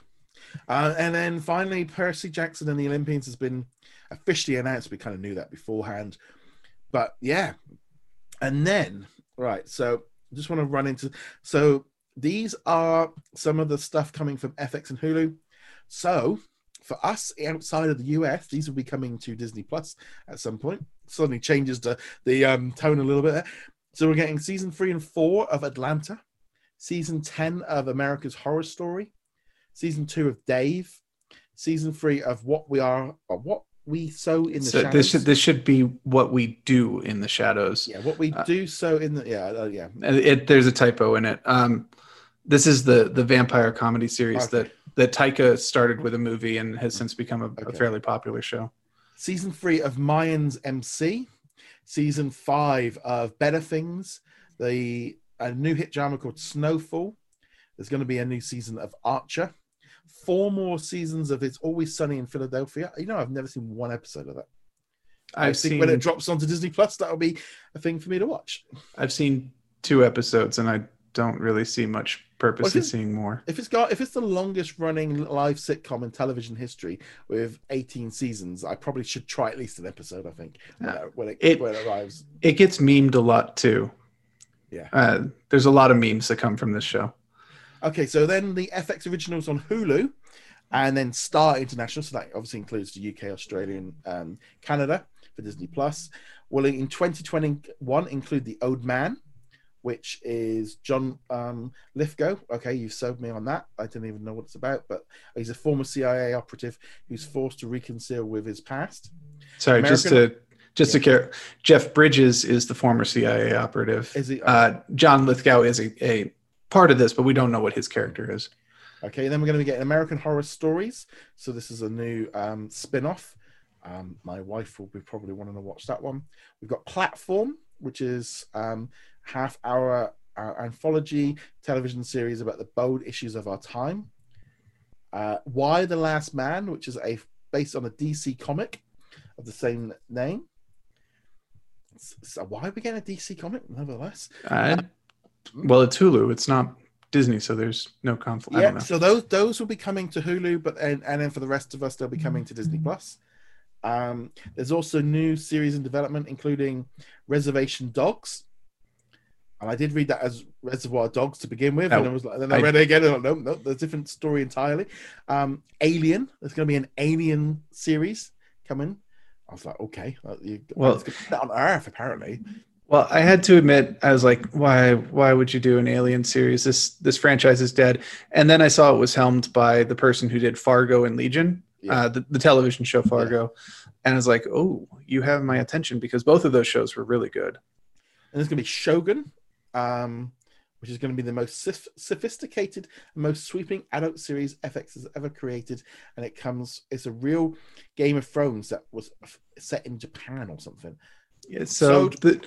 Uh, and then finally, Percy Jackson and the Olympians has been officially announced. We kind of knew that beforehand, but yeah. And then, right, so just want to run into. So these are some of the stuff coming from FX and Hulu. So for us outside of the US, these will be coming to Disney Plus at some point. Suddenly changes the the um, tone a little bit. So we're getting season three and four of Atlanta, season ten of America's Horror Story, season two of Dave, season three of What We Are or What We Sow in the So Shadows. this should this should be what we do in the shadows. yeah, what we uh, do so in the yeah uh, yeah It, there's a typo in it. Um, this is the the vampire comedy series Okay. that that Taika started with a movie and has since become a, a fairly popular show. season three of Mayans MC, season five of Better Things, the a new hit drama called Snowfall. There's going to be a new season of Archer. Four more seasons of It's Always Sunny in Philadelphia. You know, I've never seen one episode of that. I I've think seen when it drops onto Disney Plus, that'll be a thing for me to watch. I've seen two episodes and I don't really see much purpose Well, in seeing more. If it's got, if it's the longest running live sitcom in television history with 18 seasons, I probably should try at least an episode. I think when when it, It- when it arrives. It gets memed a lot too. Yeah. Uh, there's a lot of memes that come from this show. Okay, so then the FX originals on Hulu, and then Star International. So that obviously includes the UK, Australia, and um, Canada for Disney Plus. Will in 2021 include the Old Man, which is John um, Lithgow. Okay, you've sold me on that. I didn't even know what it's about, but he's a former CIA operative who's forced to reconcile with his past. Sorry, just to just to care. Jeff Bridges is the former CIA operative. Is he? Uh, John Lithgow is a, a part of this, but we don't know what his character is. Okay, then we're going to be getting American Horror Stories. So this is a new um, spin-off. Um, my wife will be probably wanting to watch that one. We've got Platform, which is um, half-hour uh, anthology television series about the bold issues of our time. Uh, Y the Last Man, which is a based on a DC comic of the same name. So why are we getting a DC comic, nevertheless? Well, it's Hulu. It's not Disney, so there's no conflict. I Yeah, don't know. so those those will be coming to Hulu, but and, and then for the rest of us, they'll be coming to Disney Plus. Um, there's also new series in development, including Reservation Dogs. And I did read that as Reservoir Dogs to begin with, and Oh, I was like, then I, I- read it again, and I'm like, no, no, there's a different story entirely. Um, Alien, there's going to be an Alien series coming. I was like, okay, well, you, Well- it's gonna be on Earth apparently. Well, I had to admit, I was like, why? Why would you do an Alien series? This this franchise is dead. And then I saw it was helmed by the person who did Fargo and Legion, Yeah. uh, the, the television show Fargo. And I was like, oh, you have my attention because both of those shows were really good. and there's going to be Shogun, um, which is going to be the most soph- sophisticated most sweeping adult series FX has ever created, and it comes. It's a real Game of Thrones that was f- set in Japan or something. Yeah, so, So- the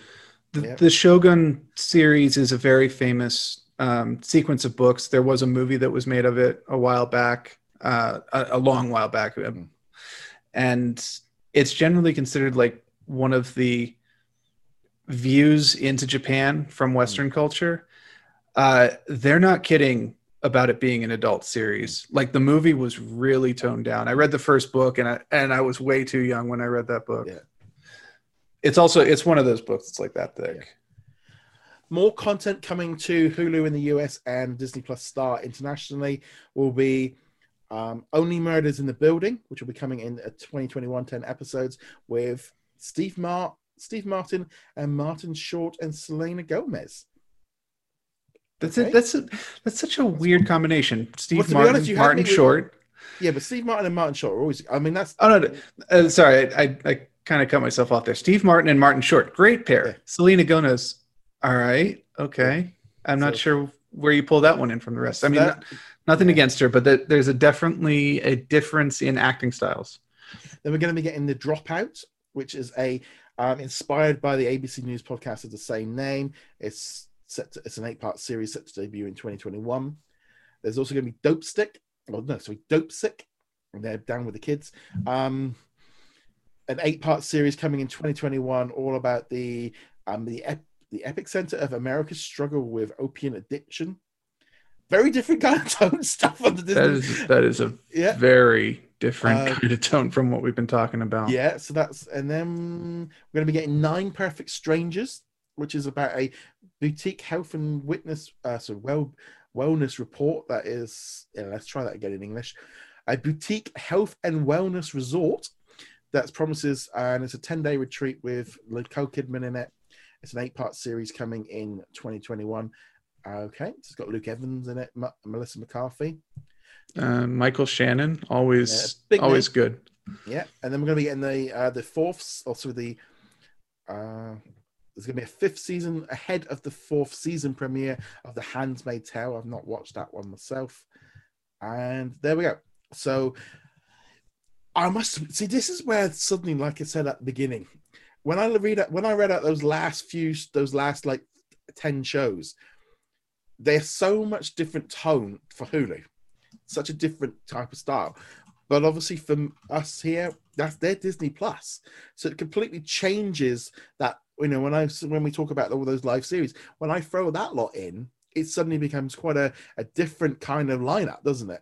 the, Yeah. the Shogun series is a very famous um, sequence of books. There was a movie that was made of it a while back, uh, a, a long while back, Mhm. and it's generally considered like one of the views into Japan from Western culture. Uh, they're not kidding about it being an adult series. Like the movie was really toned down. I read the first book, and I and I was way too young when I read that book. Yeah. It's also it's one of those books that's like that thick. Yeah. More content coming to Hulu in the US and Disney Plus Star internationally will be um, Only Murders in the Building, which will be coming in at 2021 10 episodes with Steve Mart, Steve Martin, and Martin Short and Selena Gomez. That's Okay. it. That's a, that's such a weird combination. Steve Well, Martin, honest, Martin me with- Short. Yeah, but Steve Martin and Martin Short are always. I mean, that's Oh no, no. Uh, sorry, I, I, I kind of cut myself off there. Steve Martin and Martin Short, great pair. Yeah. Selena Gomez, all right, okay. I'm not sure where you pull that one in from the rest. I mean, that- not- nothing yeah. against her, but that there's a definitely a difference in acting styles. Then we're going to be getting the Dropout, which is a um, inspired by the ABC News podcast of the same name. It's set. To, it's an eight-part series set to debut in 2021. There's also going to be Dope Stick. Oh no, sorry, Dope Sick. And they're down with the kids. Um, an eight-part series coming in 2021, all about the um, the ep- the epic center of America's struggle with opiate addiction. Very different kind of tone (laughs) stuff on the Disney. That is that is a Yeah. very different Uh, kind of tone from what we've been talking about. Yeah, so that's and then we're going to be getting Nine Perfect Strangers, which is about a boutique health and witness, uh, so well wellness report that is. Yeah, let's try that again in English. A boutique health and wellness resort that promises, and it's a ten day retreat with Nicole Kidman in it. It's an eight part series coming in 2021. Okay, it's got Luke Evans in it, M- Melissa McCarthy. Uh, Michael Shannon, always Yeah, always name. good. Yeah, and then we're going to be getting the uh, the fourth, also the uh, there's going to be a fifth season ahead of the fourth season premiere of The Handmaid's Tale. I've not watched that one myself, and there we go. So I must see. This is where suddenly, like I said at the beginning, when I read when I read out those last few, those last like ten shows, they're so much different tone for Hulu, such a different type of style. But obviously, for us here, that's their Disney Plus, so it completely changes that. You know, when I when we talk about all those live series, when I throw that lot in, it suddenly becomes quite a, a different kind of lineup, doesn't it?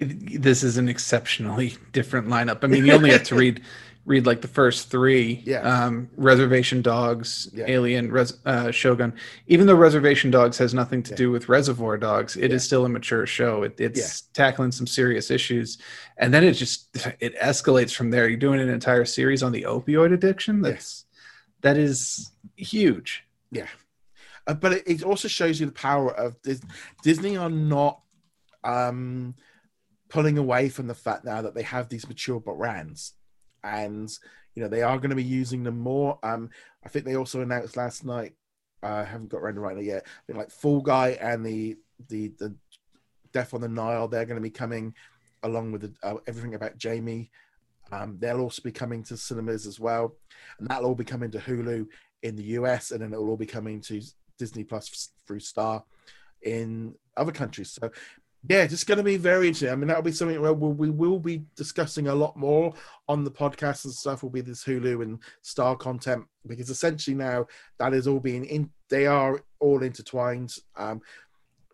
This is an exceptionally different lineup. I mean, you only have to read (laughs) read like the first three. Yeah. Um, Reservation Dogs, Yeah. Alien, Res- uh, Shogun. Even though Reservation Dogs has nothing to Yeah. do with Reservoir Dogs, it is Yeah. still a mature show. It, it's tackling some serious issues, and then it just it escalates from there. You're doing an entire series on the opioid addiction. That's that is huge. Uh, but it, it also shows you the power of Dis- Disney are not um, pulling away from the fact now that they have these mature brands, and you know they are going to be using them more. Um, I think they also announced last night. uh, I haven't got around to it yet. Think like Fall Guy and the the the Death on the Nile, they're going to be coming along with the, uh, everything about Jamie. Um, they'll also be coming to cinemas as well, and that'll all be coming to Hulu in the US, and then it'll all be coming to Disney Plus through Star in other countries. So, yeah, just going to be very interesting. I mean, that'll be something where we'll, we will be discussing a lot more on the podcast and stuff. Will be this Hulu and Star content because essentially now that is all being in. They are all intertwined. Um,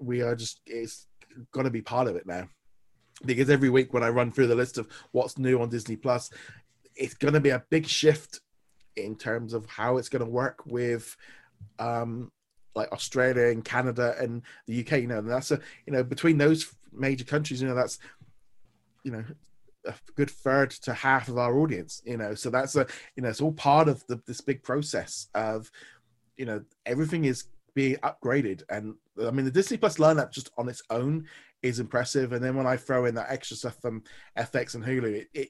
we are just it's going to be part of it now because every week when I run through the list of what's new on Disney Plus, it's going to be a big shift in terms of how it's going to work with um like Australia and Canada and the UK you know and that's a you know between those major countries you know that's you know a good third to half of our audience you know. So that's a you know it's all part of the, this big process of you know everything is being upgraded. And I mean the Disney Plus lineup just on its own is impressive. And then when I throw in that extra stuff from FX and Hulu it, it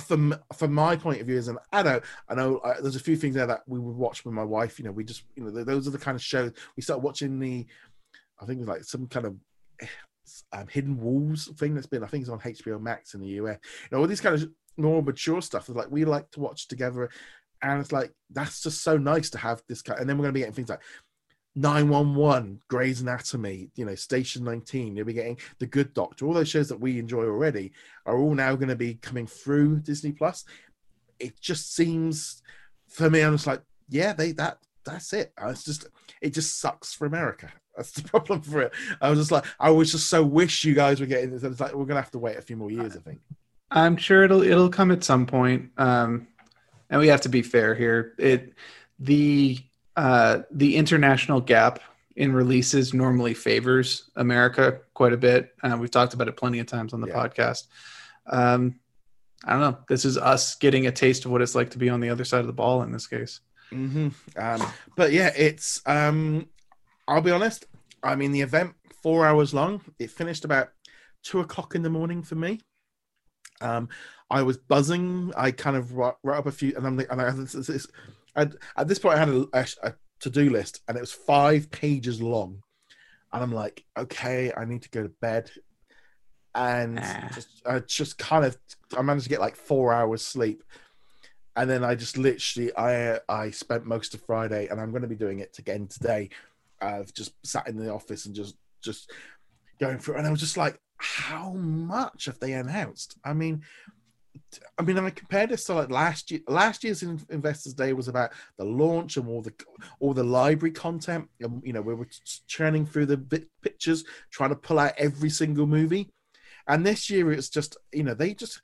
from from my point of view as an adult, I know uh, there's a few things there that we would watch with my wife. You know, we just you know those are the kind of shows we started watching. The I think it was like some kind of um, hidden walls thing that's been I think it's on HBO Max in the US. You know, all these kind of more mature stuff like we like to watch together, and it's like that's just so nice to have this kind. And then we're going to be getting things like 911, Grey's Anatomy, you know, Station 19. You'll be getting The Good Doctor. All those shows that we enjoy already are all now going to be coming through Disney Plus. It just seems, for me, I'm just like, yeah, they that that's it. It's just it just sucks for America. (laughs) That's the problem for it. I was just like, I was just so wish you guys were getting this. It's like we're gonna have to wait a few more years, I think. I'm sure it'll it'll come at some point. Um, and we have to be fair here. It the uh, the international gap in releases normally favors America quite a bit. Uh, we've talked about it plenty of times on the Yeah. podcast. Um, I don't know. This is us getting a taste of what it's like to be on the other side of the ball in this case. hmm Um, but yeah, it's. Um, I'll be honest. I mean, the event four hours long. It finished about two o'clock in the morning for me. Um, I was buzzing. I kind of wrote, wrote up a few, and I'm like, and I, this, this, I'd, at this point, I had a, a, a to-do list, and it was five pages long. And I'm like, okay, I need to go to bed. And Ah. just, I just kind of, I managed to get like four hours sleep and then I just literally I I spent most of Friday, and I'm going to be doing it again today. I've just sat in the office and just just going through, and I was just like, how much have they announced? I mean, I mean, I compared this to like last year. Last year's Investors Day was about the launch and all the all the library content. And, you know, we were churning through the pictures, trying to pull out every single movie. And this year, it's just you know they just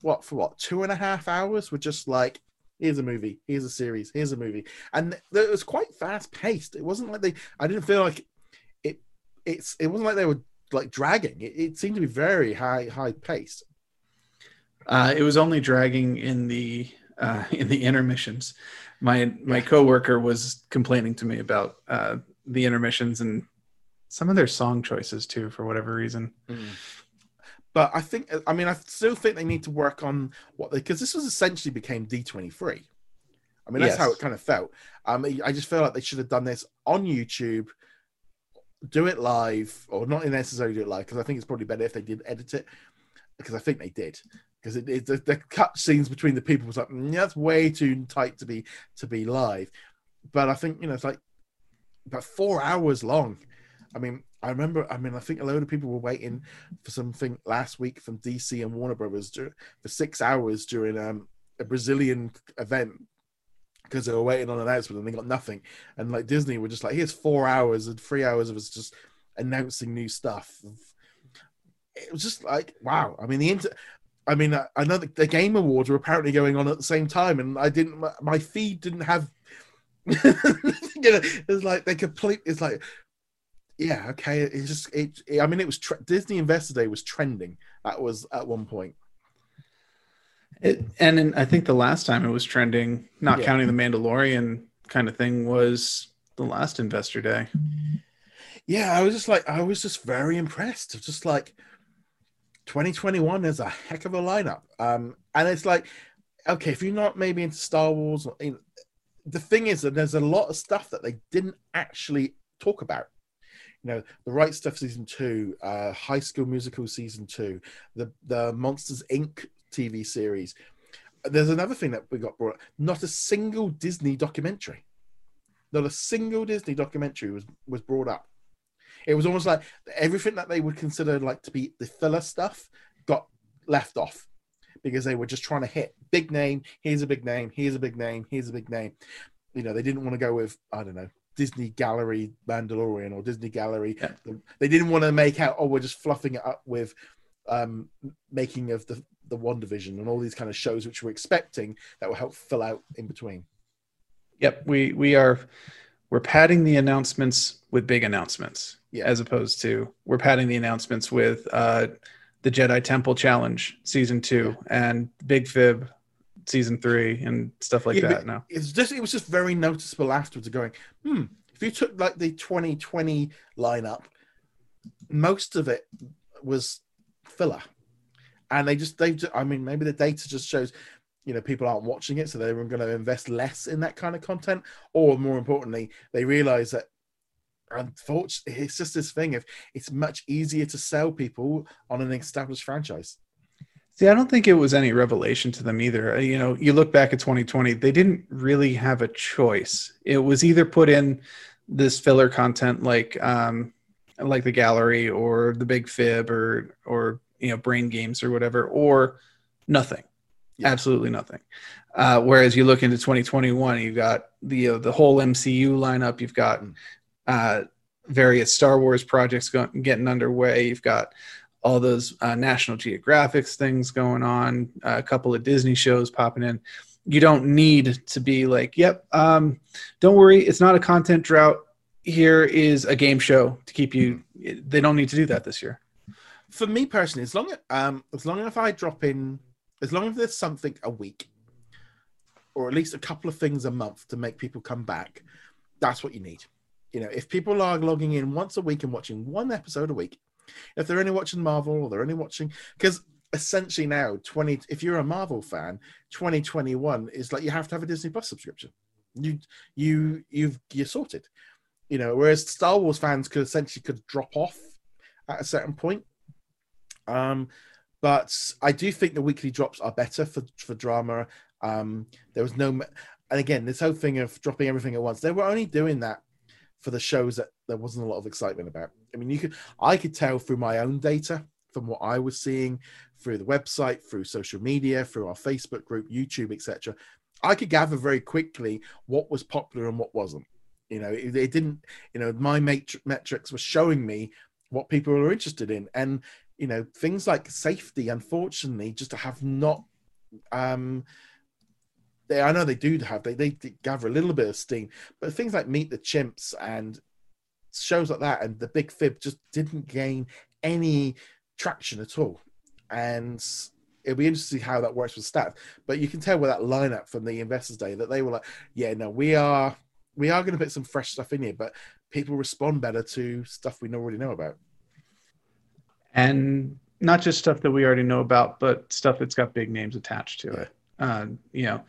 what for what two and a half hours were just like here's a movie, here's a series, here's a movie, and it was quite fast paced. It wasn't like they. I didn't feel like it. It's it wasn't like they were like dragging. It, it seemed to be very high high paced. Uh, it was only dragging in the uh, (laughs) in the intermissions. My my coworker was complaining to me about uh, the intermissions and some of their song choices too, for whatever reason. Mm. But I think, I mean, I still think they need to work on what they because this was essentially became D twenty three. I mean, that's yes. how it kind of felt. Um, I just feel like they should have done this on YouTube, do it live, or not necessarily do it live because I think it's probably better if they did edit it because I think they did because it, it, the, the, cut scenes between the people was like mm, that's way too tight to be to be live. But I think you know it's like about four hours long. I mean, I remember. I mean, I think a load of people were waiting for something last week from DC and Warner Brothers for six hours during um, a Brazilian event because they were waiting on an announcement and they got nothing. And like Disney were just like, here's four hours and three hours of us just announcing new stuff. It was just like, wow. I mean, the inter. I mean, uh, I know the, the Game Awards were apparently going on at the same time, and I didn't. My, my feed didn't have. (laughs) you know, it's like they complete. It's like yeah, okay. It's just it, it I mean, it was tre- Disney Investor Day was trending. That was at one point. It, and in, I think the last time it was trending, not yeah. counting the Mandalorian kind of thing, was the last Investor Day. Yeah, I was just like, I was just very impressed. Just like 2021 is a heck of a lineup. Um, and it's like, okay, if you're not maybe into Star Wars, the thing is that there's a lot of stuff that they didn't actually talk about. You know the right stuff season two uh high school musical season two the the monsters inc. Tv series. There's another thing that we got brought not a single disney documentary. Not a single disney documentary was was brought up it was almost like everything that they would consider like to be the filler stuff got left off because they were just trying to hit big name here's a big name here's a big name here's a big name you know they didn't want to go with i don't know Disney Gallery Mandalorian or Disney Gallery. Yeah. They didn't want to make out, oh, we're just fluffing it up with um, making of the the WandaVision and all these kind of shows which we're expecting that will help fill out in between. Yep, we we are we're padding the announcements with big announcements, yeah. as opposed to we're padding the announcements with uh, the Jedi Temple Challenge season two yeah. and Big Fib season three and stuff like yeah, that now. It's just it was just very noticeable afterwards going, hmm, if you took like the 2020 lineup, most of it was filler. And they just they I mean maybe the data just shows you know people aren't watching it so they're going to invest less in that kind of content or more importantly they realize that unfortunately it's just this thing of it's much easier to sell people on an established franchise See, I don't think it was any revelation to them either. Uh, you know, you look back at 2020, they didn't really have a choice. It was either put in this filler content like um like the gallery or the big fib or or you know brain games or whatever or nothing yeah. absolutely nothing uh, whereas you look into 2021 you've got the uh, the whole mcu lineup you've got mm. uh, various star wars projects go- getting underway you've got all those uh, National Geographics things going on, uh, a couple of Disney shows popping in. You don't need to be like, yep, um, don't worry, it's not a content drought. Here is a game show to keep you. They don't need to do that this year. For me personally, as long um, as long as I drop in, as long as there's something a week, or at least a couple of things a month to make people come back, that's what you need. You know, if people are logging in once a week and watching one episode a week, if they're only watching Marvel or they're only watching because essentially now 20 if you're a Marvel fan, 2021 is like you have to have a Disney Plus subscription. You you you've you're sorted. You know, whereas Star Wars fans could essentially could drop off at a certain point. Um but I do think the weekly drops are better for for drama. Um, there was no, and again, this whole thing of dropping everything at once. They were only doing that for the shows that there wasn't a lot of excitement about. I mean, you could I could tell through my own data from what I was seeing through the website, through social media, through our Facebook group, YouTube, etc., I could gather very quickly what was popular and what wasn't. You know, it, it didn't. You know, my metrics were showing me what people were interested in, and you know, things like safety, unfortunately, just have not. Um, they, I know they do have they, they gather a little bit of steam, but things like Meet the Chimps and shows like that and the Big Fib just didn't gain any traction at all. And it'll be interesting to see how that works with staff But you can tell with that lineup from the Investors Day that they were like, yeah, no, we are we are going to put some fresh stuff in here, but people respond better to stuff we already know about. And not just stuff that we already know about, but stuff that's got big names attached to it. Uh, you know,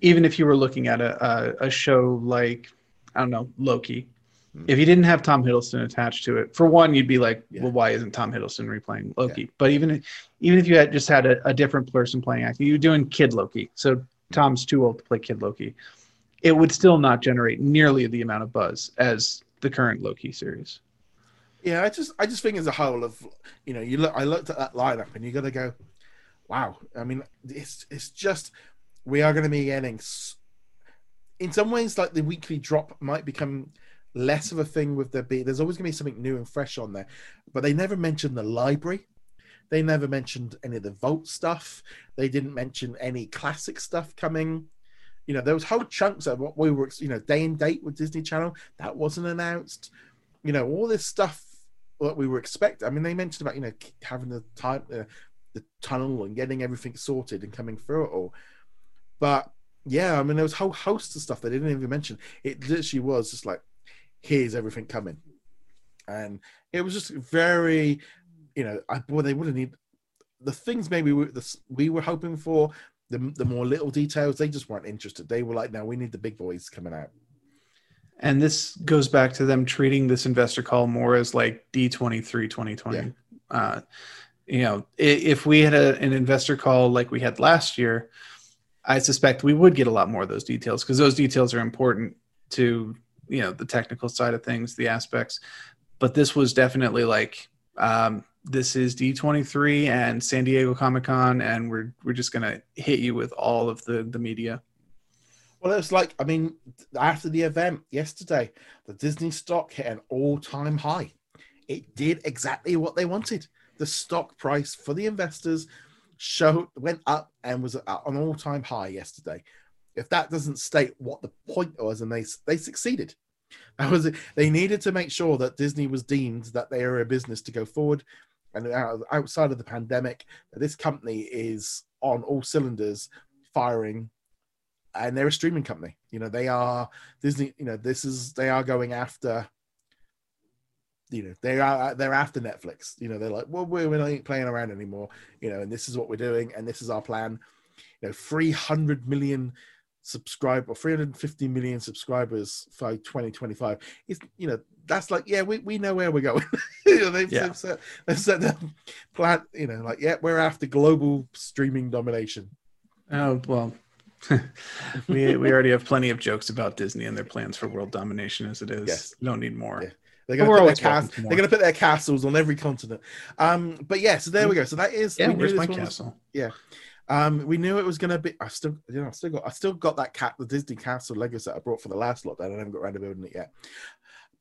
even if you were looking at a, a, a show like, I don't know, Loki, Hmm. if you didn't have Tom Hiddleston attached to it, for one, you'd be like, yeah. well, why isn't Tom Hiddleston replaying Loki? Yeah. But even even if you had just had a, a, different person playing acting, you're doing Kid Loki, so Tom's too old to play Kid Loki. It would still not generate nearly the amount of buzz as the current Loki series. Yeah, I just I just think as a whole of you know you look I looked at that lineup and you got to go, wow. I mean, it's it's just we are going to be getting. In some ways, like the weekly drop might become less of a thing with the be there's always going to be something new and fresh on there but they never mentioned the library they never mentioned any of the vault stuff they didn't mention any classic stuff coming you know there was whole chunks of what we were you know day and date with disney channel that wasn't announced you know all this stuff that we were expecting i mean they mentioned about you know having the time uh, the tunnel and getting everything sorted and coming through it all but yeah i mean there was a whole host of stuff they didn't even mention it literally was just like here's everything coming. And it was just very, you know, I boy, they would have need the things maybe we, the, we were hoping for, the, the more little details, they just weren't interested. They were like, no, we need the big boys coming out. And this goes back to them treating this investor call more as like D23 2020. Yeah. Uh, you know, if we had a, an investor call like we had last year, I suspect we would get a lot more of those details because those details are important to you know the technical side of things, the aspects. But this was definitely like um, this is D23 and San Diego Comic Con, and we're we're just gonna hit you with all of the the media. Well, it's like I mean, after the event yesterday, the Disney stock hit an all-time high. It did exactly what they wanted. The stock price for the investors showed went up and was at an all-time high yesterday, if that doesn't state what the point was, and they they succeeded. (laughs) That was it. They needed to make sure that Disney was deemed that they are a business to go forward, and outside of the pandemic, this company is on all cylinders, firing, and they're a streaming company. You know, they are Disney. You know, this is they are going after. You know, they are they're after Netflix. You know, they're like, well, we're we're not playing around anymore. You know, and this is what we're doing, and this is our plan. You know, three hundred million subscribe or 350 million subscribers by 2025 it's you know that's like yeah we, we know where we're going (laughs) you know, they've, yeah. they've set they've set the plan you know like yeah we're after global streaming domination oh well (laughs) we we already have plenty of jokes about disney and their plans for world domination as it is yes. don't need more yeah. They're going, to put their cast- they're to put their castles on every continent. Um, but yeah, so there we go. So that is yeah. Where's my castle? Was, yeah, um, we knew it was going to be. I still, you know, I still got, I still got that cat, the Disney Castle Lego set I brought for the last lockdown. I haven't got around to building it yet.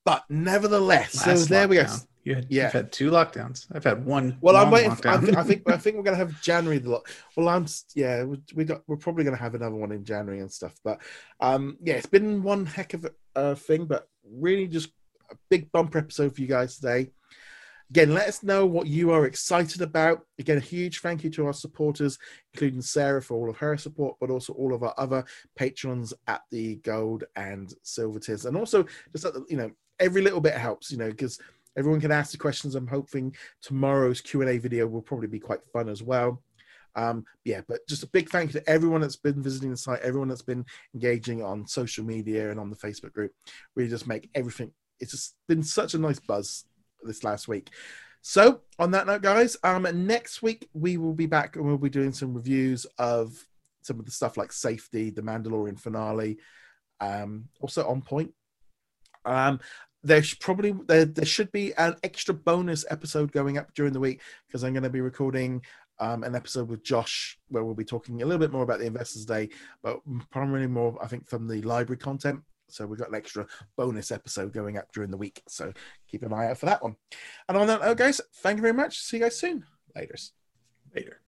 But nevertheless, so there we go. You had, yeah. You've had two lockdowns. I've had one. Well, I'm waiting. For, I, think, I think I (laughs) think we're gonna have January the lock. Well, I'm yeah. We, got. We're probably gonna have another one in January and stuff. But um, yeah, it's been one heck of a uh, thing. But really, just a big bumper episode for you guys today. Again, let us know what you are excited about. Again, a huge thank you to our supporters, including Sarah for all of her support, but also all of our other patrons at the gold and silver tiers. And also, just you know, every little bit helps, you know, because everyone can ask the questions. I'm hoping tomorrow's Q&A video will probably be quite fun as well. Um, yeah, but just a big thank you to everyone that's been visiting the site, everyone that's been engaging on social media and on the Facebook group. We just make everything. It's just been such a nice buzz this last week. So, on that note, guys, um, next week we will be back and we'll be doing some reviews of some of the stuff like Safety, the Mandalorian finale, um, also on Pointe. Um, there's probably there, there should be an extra bonus episode going up during the week because I'm going to be recording um, an episode with Josh where we'll be talking a little bit more about the Investors Day, but primarily more, I think, from the library content. So we've got an extra bonus episode going up during the week. So keep an eye out for that one. And on that note, guys, thank you very much. See you guys soon. Laters. Later.